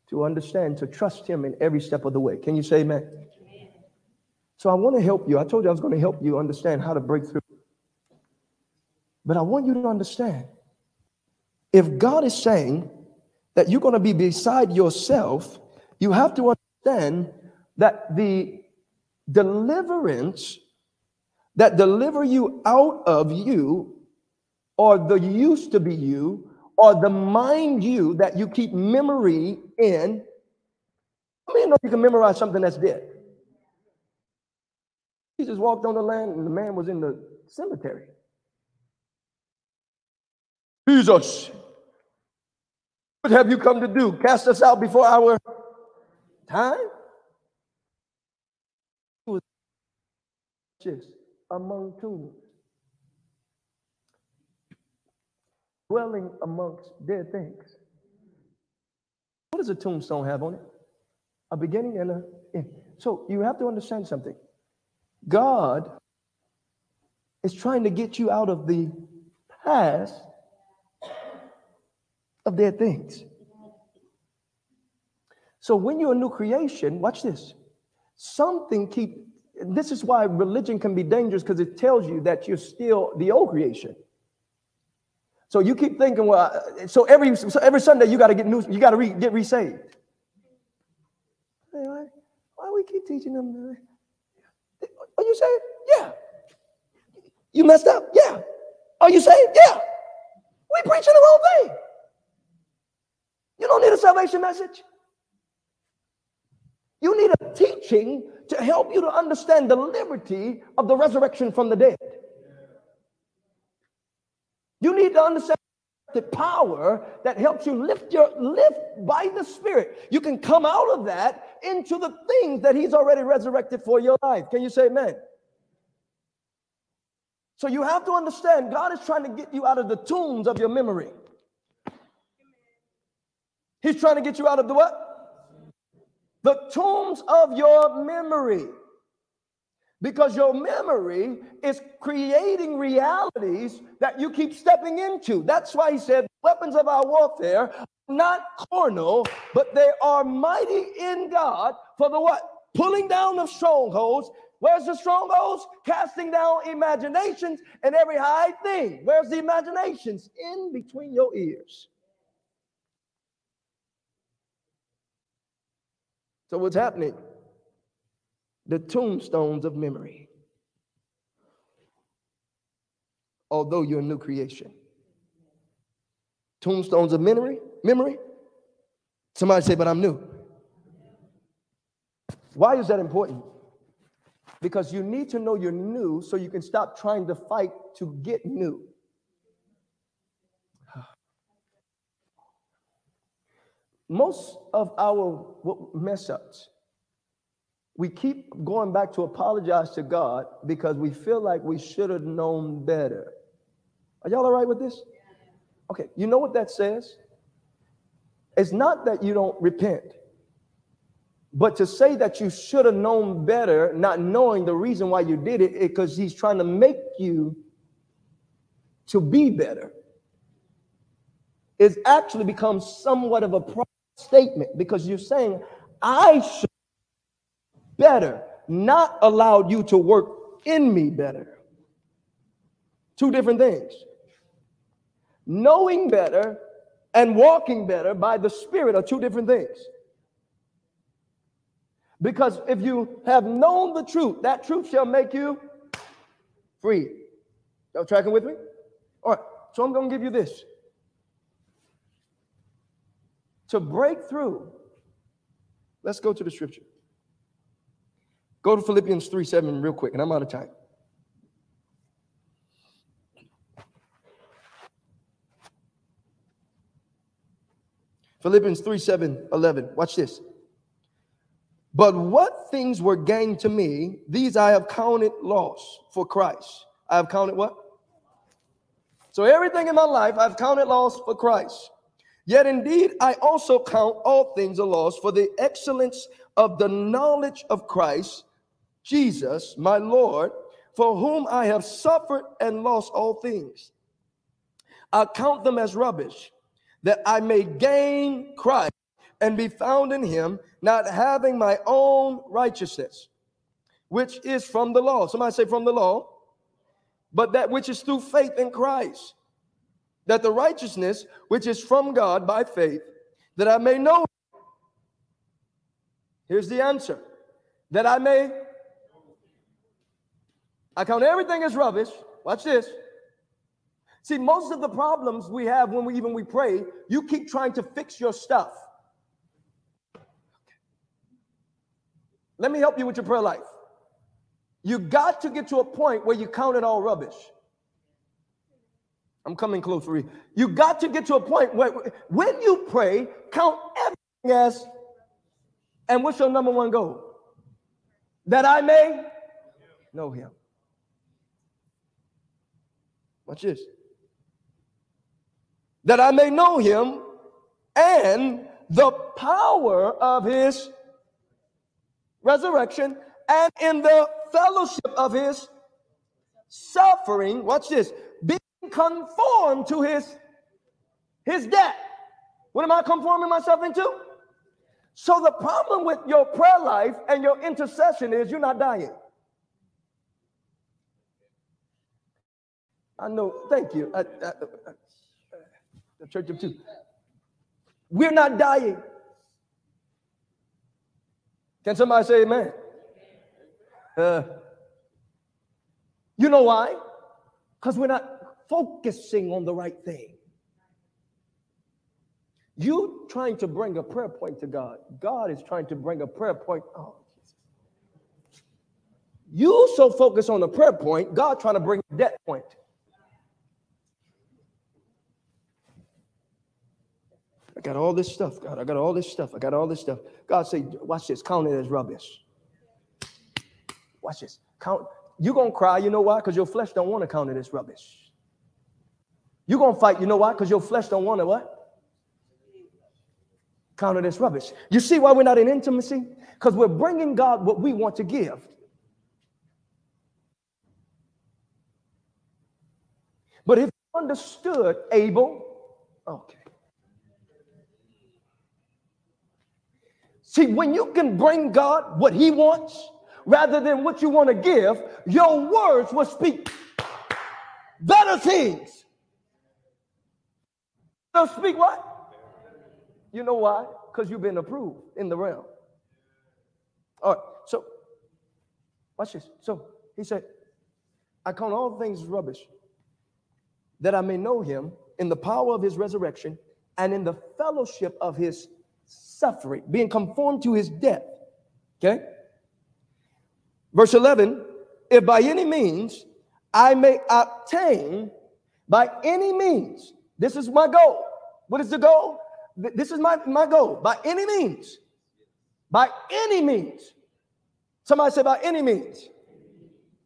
to understand, to trust Him in every step of the way. Can you say amen? So I want to help you. I told you I was going to help you understand how to break through. But I want you to understand if God is saying that you're going to be beside yourself, you have to understand that the deliverance that deliver you out of you or the used to be you or the mind you that you keep memory in. I mean, you know you can memorize something that's dead. Jesus walked on the land and the man was in the cemetery. Jesus, what have you come to do? Cast us out before our time? He was Just among tombs, dwelling amongst dead things. What does a tombstone have on it? A beginning and a end. So you have to understand something. God is trying to get you out of the past of dead things. So when you're a new creation, watch this. Something keep this is why religion can be dangerous because it tells you that you're still the old creation. So you keep thinking, well, uh, so every so every Sunday you got to get new, you got to re, get resaved. Why, why we keep teaching them? Are you saved? Yeah. You messed up? Yeah. Are you saved? Yeah. We preaching the wrong thing. You don't need a salvation message. You need a teaching to help you to understand the liberty of the resurrection from the dead. You need to understand the power that helps you lift your lift by the spirit. You can come out of that into the things that he's already resurrected for your life. Can you say amen? So you have to understand God is trying to get you out of the tombs of your memory. He's trying to get you out of the what? the tombs of your memory. Because your memory is creating realities that you keep stepping into. That's why he said, weapons of our warfare not carnal, but they are mighty in God for the what? Pulling down of strongholds. Where's the strongholds? Casting down imaginations and every high thing. Where's the imaginations? In between your ears. So, what's happening? The tombstones of memory. Although you're a new creation. Tombstones of memory, memory. Somebody say, but I'm new. Why is that important? Because you need to know you're new so you can stop trying to fight to get new. most of our mess ups, we keep going back to apologize to God because we feel like we should have known better. Are y'all all right with this? Okay, you know what that says? It's not that you don't repent, but to say that you should have known better, not knowing the reason why you did it, because he's trying to make you to be better, is actually become somewhat of a statement because you're saying, I should better, not allowed you to work in me better. Two different things. Knowing better and walking better by the Spirit are two different things. Because if you have known the truth, that truth shall make you free. Y'all tracking with me? All right, so I'm going to give you this to break through. Let's go to the scripture. Go to Philippians 3 7 real quick, and I'm out of time. Philippians 3 7 11. Watch this. But what things were gained to me, these I have counted loss for Christ. I have counted what? So everything in my life I've counted loss for Christ. Yet indeed, I also count all things a loss for the excellence of the knowledge of Christ Jesus, my Lord, for whom I have suffered and lost all things. I count them as rubbish, that I may gain Christ and be found in him, not having my own righteousness, which is from the law. Somebody say, from the law, but that which is through faith in Christ, that the righteousness which is from God by faith, that I may know. Here's the answer that I may. I count everything as rubbish. Watch this. See, most of the problems we have when we even we pray, you keep trying to fix your stuff. Let me help you with your prayer life. You got to get to a point where you count it all rubbish. I'm coming close for you. You got to get to a point where when you pray, count everything as, and what's your number one goal? That I may know him. Watch this. That I may know him and the power of his resurrection and in the fellowship of his suffering. Watch this. Being conformed to his his death. What am I conforming myself into? So the problem with your prayer life and your intercession is you're not dying. I know. Thank you. I, I, I, the Church of Two. We're not dying. Can somebody say amen? Uh, you know why? Because we're not focusing on the right thing. You trying to bring a prayer point to God. God is trying to bring a prayer point. Oh, Jesus. You so focus on the prayer point, God trying to bring debt point. I got all this stuff, God. I got all this stuff. I got all this stuff. God say, watch this, count it as rubbish. Watch this. Count. You're gonna cry, you know why? Because your flesh don't want to count it as rubbish. You're gonna fight, you know why? Because your flesh don't want to what? Count it as rubbish. You see why we're not in intimacy? Because we're bringing God what we want to give. But if you understood Abel, okay. See, when you can bring God what He wants rather than what you want to give, your words will speak better things. They'll speak what? You know why? Because you've been approved in the realm. All right, so watch this. So he said, I count all things rubbish that I may know him in the power of his resurrection and in the fellowship of his suffering, being conformed to his death. Okay? Verse 11 If by any means I may obtain, by any means, this is my goal. What is the goal? This is my, my goal. By any means. By any means. Somebody say, by any means.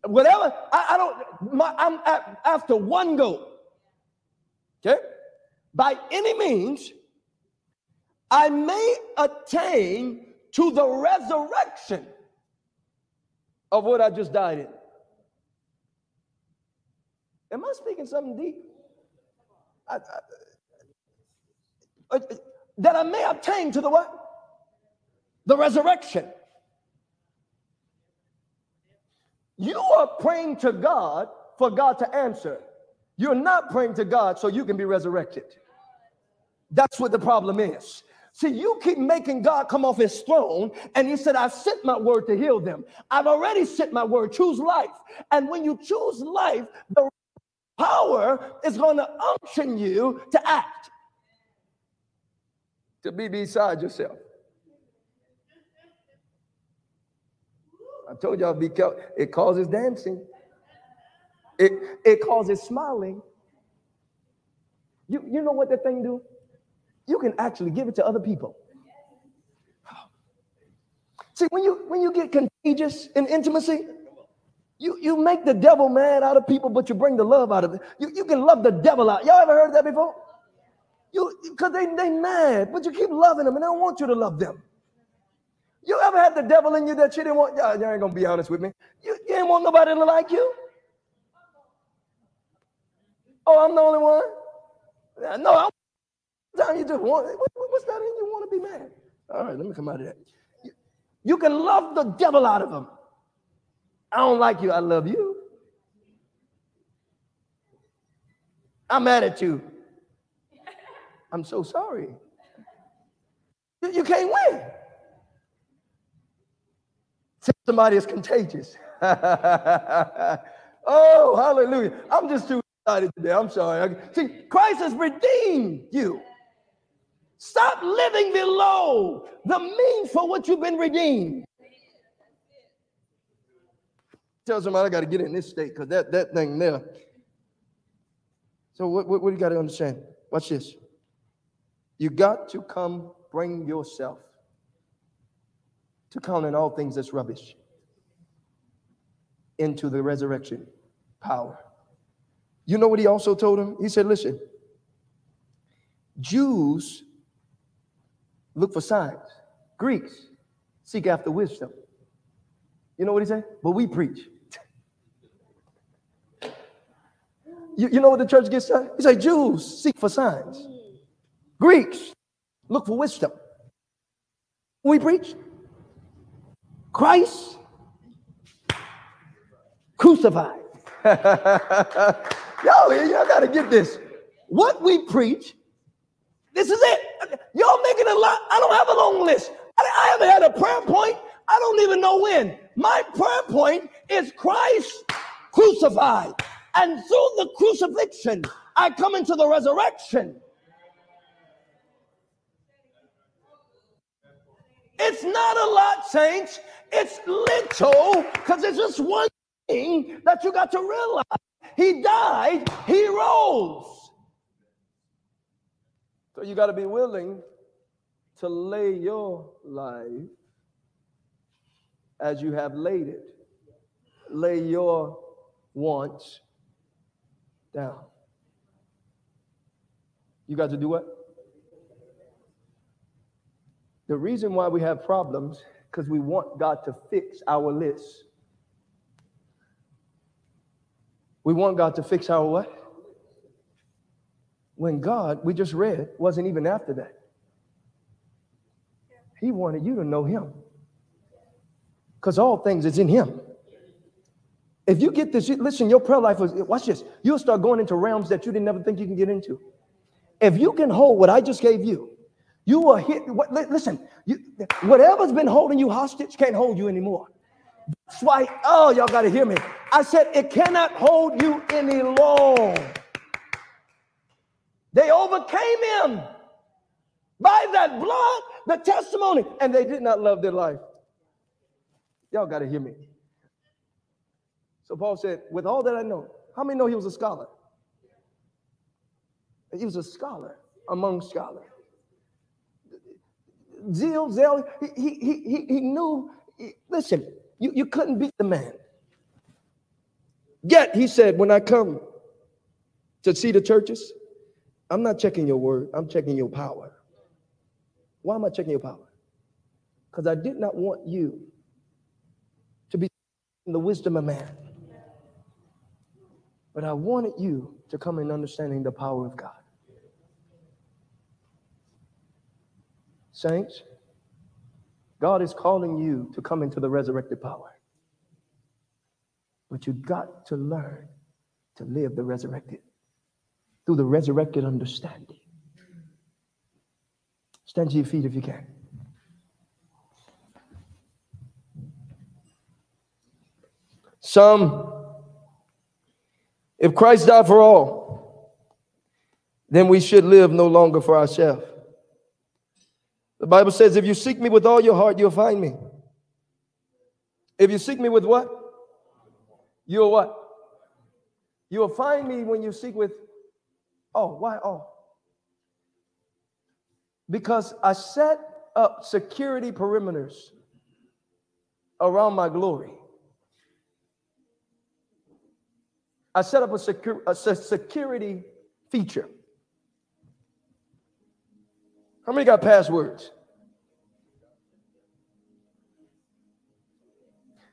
Whatever. I, I don't, my, I'm after one goal. Okay? By any means, I may attain to the resurrection of what I just died in. Am I speaking something deep? I, I, uh, that I may obtain to the what? The resurrection. You are praying to God for God to answer. You're not praying to God so you can be resurrected. That's what the problem is. See, you keep making God come off his throne, and he said, I've sent my word to heal them. I've already sent my word. Choose life. And when you choose life, the power is going to unction you to act, to be beside yourself. I told y'all be careful. It causes dancing. It, it causes smiling. You, you know what that thing do? You can actually give it to other people. See, when you when you get contagious in intimacy, you, you make the devil mad out of people, but you bring the love out of it. You, you can love the devil out. Y'all ever heard that before? You because they they mad, but you keep loving them and they don't want you to love them. You ever had the devil in you that you didn't want? Y'all ain't gonna be honest with me. You, you didn't want nobody to like you. Oh, I'm the only one. No, I'm. Time you just want. What's that in you? Want to be mad? All right, let me come out of that. You, can love the devil out of them. I don't like you. I love you. I'm mad at you. I'm so sorry. You, you can't win. Somebody is contagious. oh, hallelujah. I'm just too excited today. I'm sorry. See, Christ has redeemed you. Stop living below the means for what you've been redeemed. Tell somebody I got to get in this state because that, that thing there. So, what, what, what you got to understand? Watch this. You got to come bring yourself to counting all things that's rubbish into the resurrection power. You know what he also told him? He said, Listen, Jews look for signs, Greeks seek after wisdom. You know what he said? But we preach. you, you know what the church gets done? He said, Jews seek for signs, Greeks look for wisdom. We preach. Christ crucified. Yo, y'all got to get this. What we preach, this is it. Y'all making a lot. I don't have a long list. I, haven't had a prayer point. I don't even know when. My prayer point is Christ crucified. And through the crucifixion, I come into the resurrection. It's not a lot, saints. It's little because it's just one thing that you got to realize. He died, he rose. So you got to be willing to lay your life as you have laid it. Lay your wants down. You got to do what? The reason why we have problems because we want God to fix our list. We want God to fix our what? When God, we just read, wasn't even after that. He wanted you to know Him. Because all things is in Him. If you get this, listen, your prayer life was, watch this, you'll start going into realms that you didn't ever think you can get into. If you can hold what I just gave you, you will hit. What, listen, you, whatever's been holding you hostage can't hold you anymore. That's why, oh, y'all got to hear me. I said it cannot hold you any long. They overcame him by that blood, the testimony, and they did not love their life. Y'all got to hear me. So Paul said, with all that I know, how many know he was a scholar? He was a scholar among scholars zeal, zeal. He, he, he, he knew, listen, you, you couldn't beat the man. Yet, he said, when I come to see the churches, I'm not checking your word, I'm checking your power. Why am I checking your power? Because I did not want you to be in the wisdom of man. But I wanted you to come in understanding the power of God. Saints, God is calling you to come into the resurrected power. But you got to learn to live the resurrected through the resurrected understanding. Stand to your feet if you can. Some, if Christ died for all, then we should live no longer for ourselves. The Bible says, if you seek me with all your heart, you'll find me. If you seek me with what? You'll what? You'll find me when you seek with, oh, why oh? Because I set up security perimeters around my glory. I set up a, secure, a security feature. How many got passwords?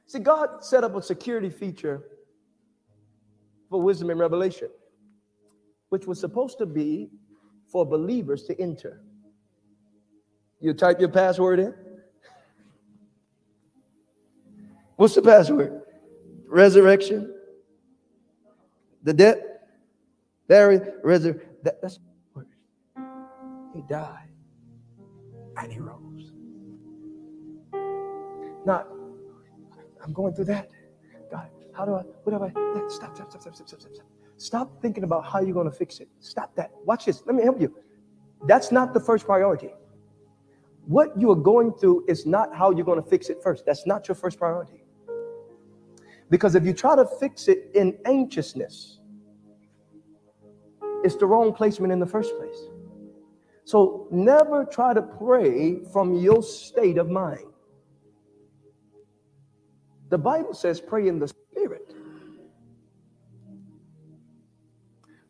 See, God set up a security feature for wisdom and revelation, which was supposed to be for believers to enter. You type your password in. What's the password? Resurrection. The death. Buried. Resur- that, that's he died and he rose. Not, I'm going through that. God, how do I, what have I, stop, stop, stop, stop, stop, stop, stop. Stop thinking about how you're going to fix it. Stop that. Watch this. Let me help you. That's not the first priority. What you are going through is not how you're going to fix it first. That's not your first priority. Because if you try to fix it in anxiousness, it's the wrong placement in the first place. So never try to pray from your state of mind. The Bible says pray in the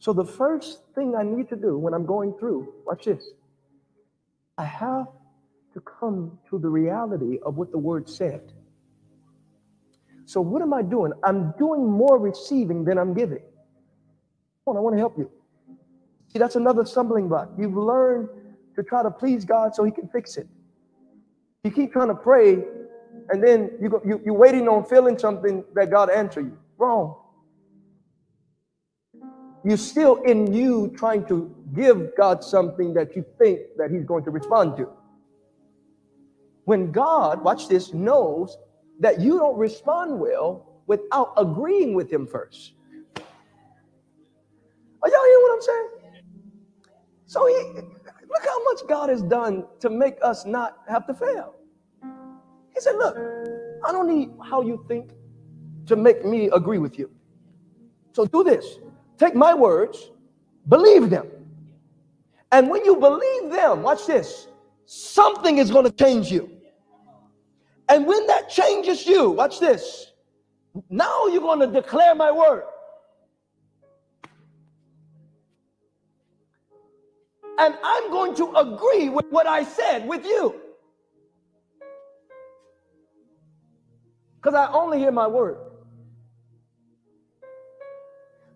So the first thing I need to do when I'm going through, watch this. I have to come to the reality of what the word said. So what am I doing? I'm doing more receiving than I'm giving. Come on, I want to help you. See, that's another stumbling block. You've learned to try to please God so he can fix it. You keep trying to pray and then you go, you, you're waiting on feeling something that God answer you. Wrong. You're still in you trying to give God something that you think that he's going to respond to. When God, watch this, knows that you don't respond well without agreeing with him first. Are y'all hearing what I'm saying? So he look how much God has done to make us not have to fail. He said, Look, I don't need how you think to make me agree with you. So do this take my words, believe them. And when you believe them, watch this, something is going to change you. And when that changes you, watch this, now you're going to declare my word. And I'm going to agree with what I said with you. Because I only hear my word.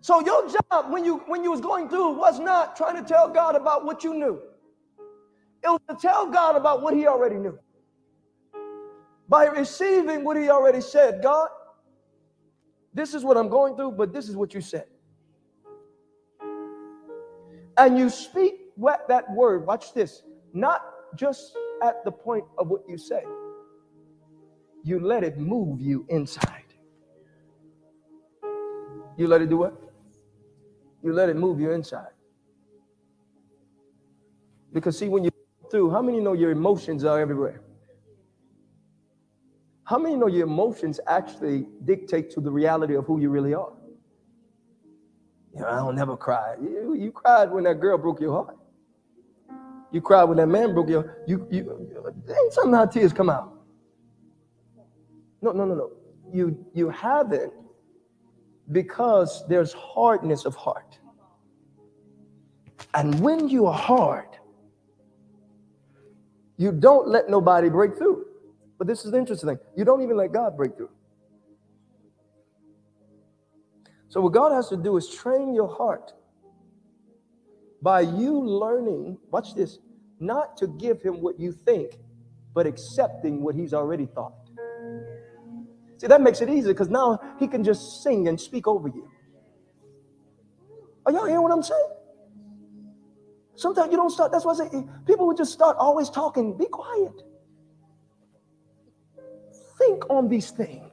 So your job when you when you was going through was not trying to tell God about what you knew. It was to tell God about what he already knew. By receiving what he already said, God, this is what I'm going through, but this is what you said. And you speak that word, watch this, not just at the point of what you say. You let it move you inside. You let it do what? You let it move you inside. Because see, when you through, how many know your emotions are everywhere? How many know your emotions actually dictate to the reality of who you really are? You know, I don't never cry. You, you cried when that girl broke your heart. You cried when that man broke your you you ain't something how tears come out. No, no, no, no. You you haven't because there's hardness of heart. And when you are hard, you don't let nobody break through. But this is the interesting thing. You don't even let God break through. So what God has to do is train your heart by you learning, watch this, not to give him what you think, but accepting what he's already thought. See, that makes it easy because now he can just sing and speak over you. Are y'all hearing what I'm saying? Sometimes you don't start, that's why I say eh, people would just start always talking. Be quiet. Think on these things.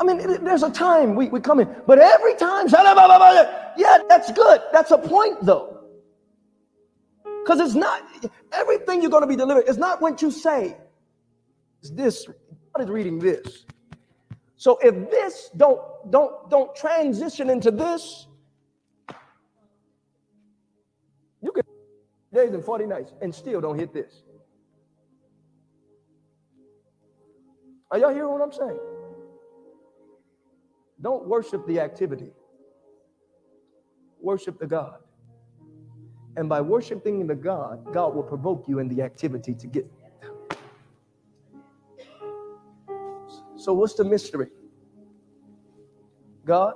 I mean, there's a time we, we come in, but every time, yeah, that's good. That's a point though. Because it's not everything you're going to be delivered. It's not what you say. This. God is reading this. So if this don't don't don't transition into this, you can days and 40 nights and still don't hit this. Are y'all hearing what I'm saying? Don't worship the activity. Worship the God. And by worshiping the God, God will provoke you in the activity to get. So, what's the mystery? God,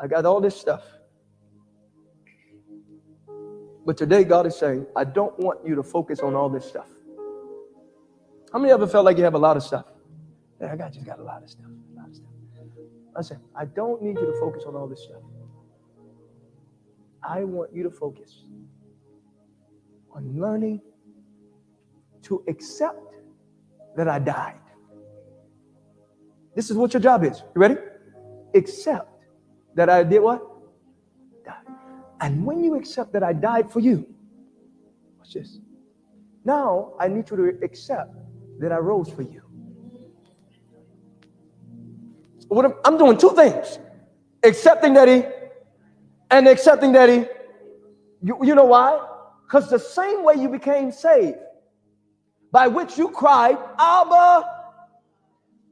I got all this stuff. But today, God is saying, I don't want you to focus on all this stuff. How many ever felt like you have a lot of stuff? Yeah, I got just got a lot of stuff. A lot of stuff. I said, I don't need you to focus on all this stuff. I want you to focus on learning to accept that I died. This is what your job is. You ready? Accept that I did what? Died. And when you accept that I died for you, watch this. Now I need you to accept that I rose for you. What I'm, I'm doing two things accepting that he and accepting that he. You, you know why? Because the same way you became saved, by which you cried, Abba,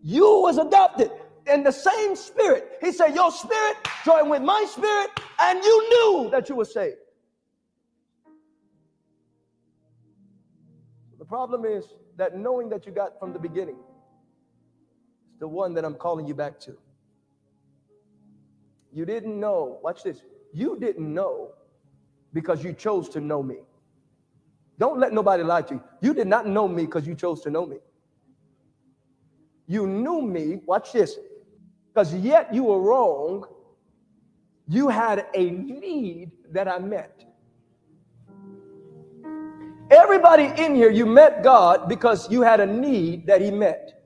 you was adopted in the same spirit. He said, Your spirit joined with my spirit, and you knew that you were saved. The problem is that knowing that you got from the beginning is the one that I'm calling you back to. You didn't know, watch this, you didn't know because you chose to know me. Don't let nobody lie to you. You did not know me because you chose to know me. You knew me, watch this, because yet you were wrong. You had a need that I met. Everybody in here, you met God because you had a need that He met.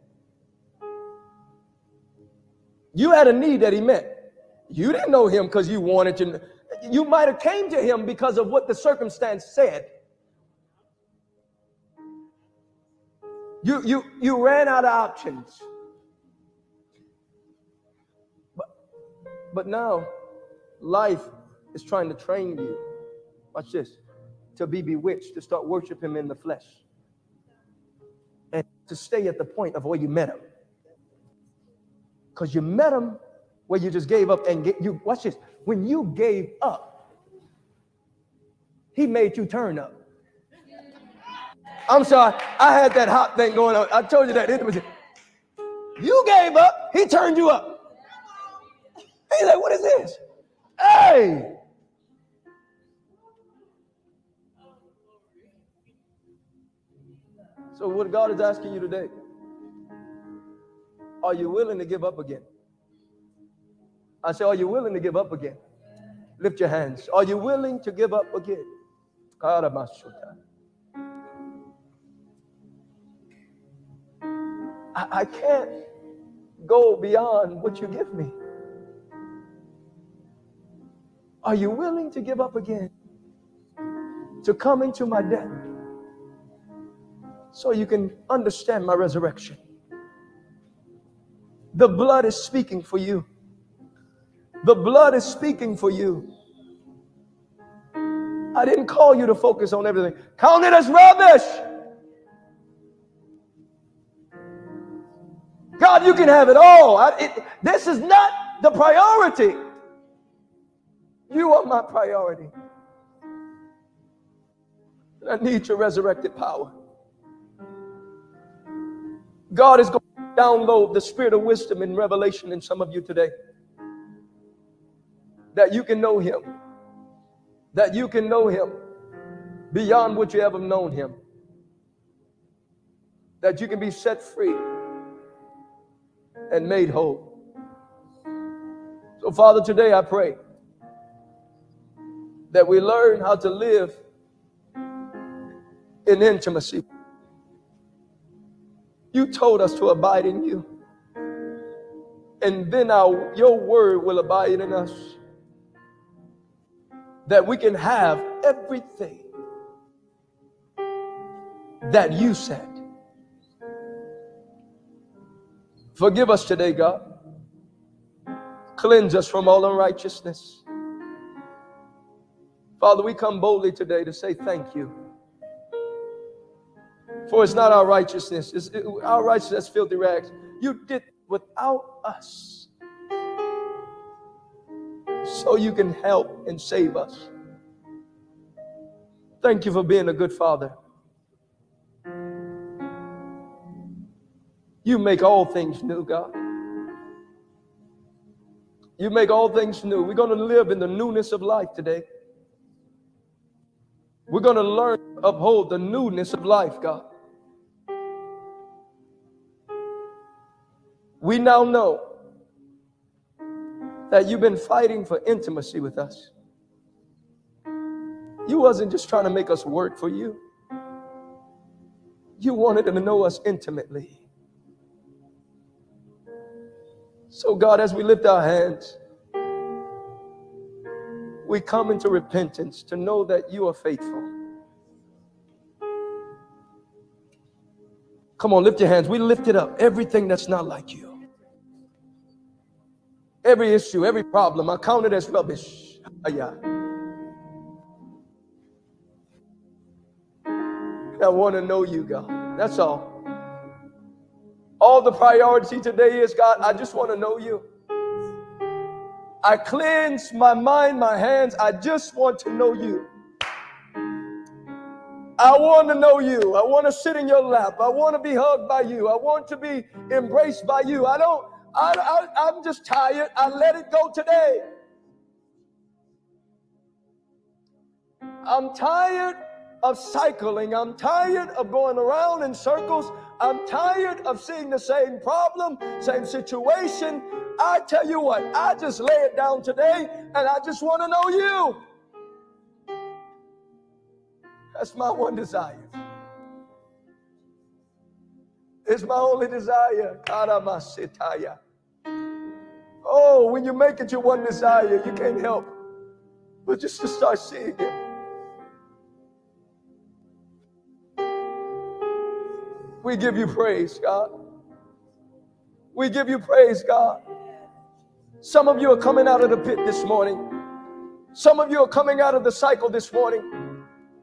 You had a need that He met. You didn't know Him because you wanted to. You might have came to Him because of what the circumstance said. You you you ran out of options. But but now life is trying to train you. Watch this to be bewitched, to start worshiping him in the flesh, and to stay at the point of where you met him. Because you met him where you just gave up and get, you watch this. When you gave up, he made you turn up. I'm sorry, I had that hot thing going on. I told you that. intimacy. You gave up, he turned you up. He's like, what is this? Hey, So, what God is asking you today, are you willing to give up again? I say, are you willing to give up again? Lift your hands. Are you willing to give up again? I, I can't go beyond what you give me. Are you willing to give up again? To come into my death? so you can understand my resurrection. The blood is speaking for you. The blood is speaking for you. I didn't call you to focus on everything. Count it as rubbish. God, you can have it all. I, it, this is not the priority. You are my priority. I need your resurrected power. God is going to download the spirit of wisdom and revelation in some of you today. That you can know Him. That you can know Him beyond what you ever known Him. That you can be set free and made whole. So, Father, today I pray that we learn how to live in intimacy. You told us to abide in you. And then our, your word will abide in us. That we can have everything that you said. Forgive us today, God. Cleanse us from all unrighteousness. Father, we come boldly today to say thank you. For it's not our righteousness, it's it, our righteousness, filthy rags. You did without us. So you can help and save us. Thank you for being a good father. You make all things new, God. You make all things new. We're going to live in the newness of life today. We're going to learn to uphold the newness of life, God. We now know that you've been fighting for intimacy with us. You wasn't just trying to make us work for you. You wanted to know us intimately. So, God, as we lift our hands, we come into repentance to know that you are faithful. Come on, lift your hands. We lift it up. Everything that's not like you. Every issue, every problem, I count it as rubbish. Yeah. I want to know you, God. That's all. All the priority today is, God, I just want to know you. I cleanse my mind, my hands. I just want to know you. I want to know you. I want to sit in your lap. I want to be hugged by you. I want to be embraced by you. I don't, I, I, I'm just tired. I let it go today. I'm tired of cycling. I'm tired of going around in circles. I'm tired of seeing the same problem, same situation. I tell you what, I just lay it down today and I just want to know you. That's my one desire. It's my only desire. Oh, when you make it your one desire, you can't help but just to start seeing Him. We give you praise, God. We give you praise, God. Some of you are coming out of the pit this morning. Some of you are coming out of the cycle this morning.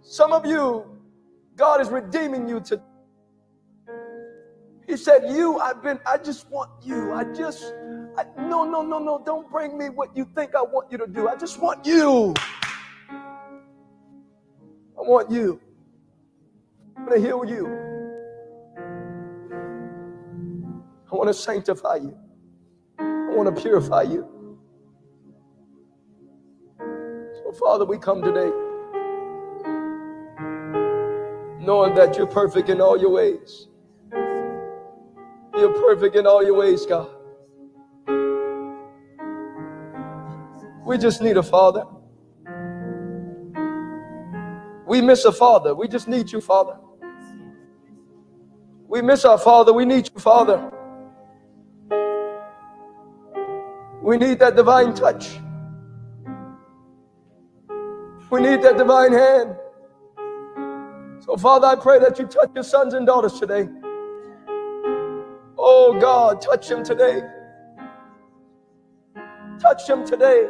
Some of you, God is redeeming you to. He said, You, I've been, I just want you. I just, I, no, no, no, no, don't bring me what you think I want you to do. I just want you. I want you. I'm going to heal you. I want to sanctify you. I want to purify you. So, Father, we come today knowing that you're perfect in all your ways. You're perfect in all your ways, God. We just need a father. We miss a father. We just need you, Father. We miss our father. We need you, Father. We need that divine touch. We need that divine hand. So, Father, I pray that you touch your sons and daughters today. Oh, God, touch them today. Touch them today.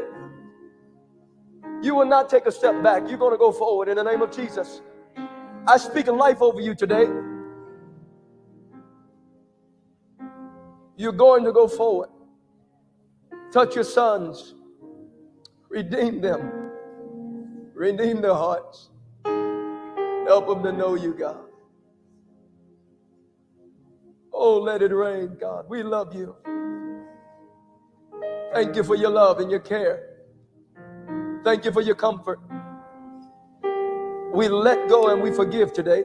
You will not take a step back. You're going to go forward in the name of Jesus. I speak life over you today. You're going to go forward. Touch your sons. Redeem them. Redeem their hearts. Help them to know you, God. Oh, let it rain, God. We love you. Thank you for your love and your care. Thank you for your comfort. We let go and we forgive today.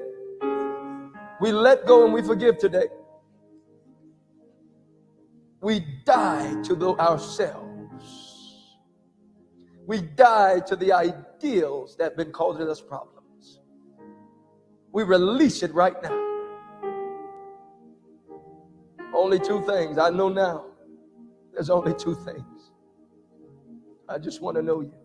We let go and we forgive today. We die to the, ourselves. We die to the ideals that have been causing us problems. We release it right now. Only two things. I know now. There's only two things. I just want to know you.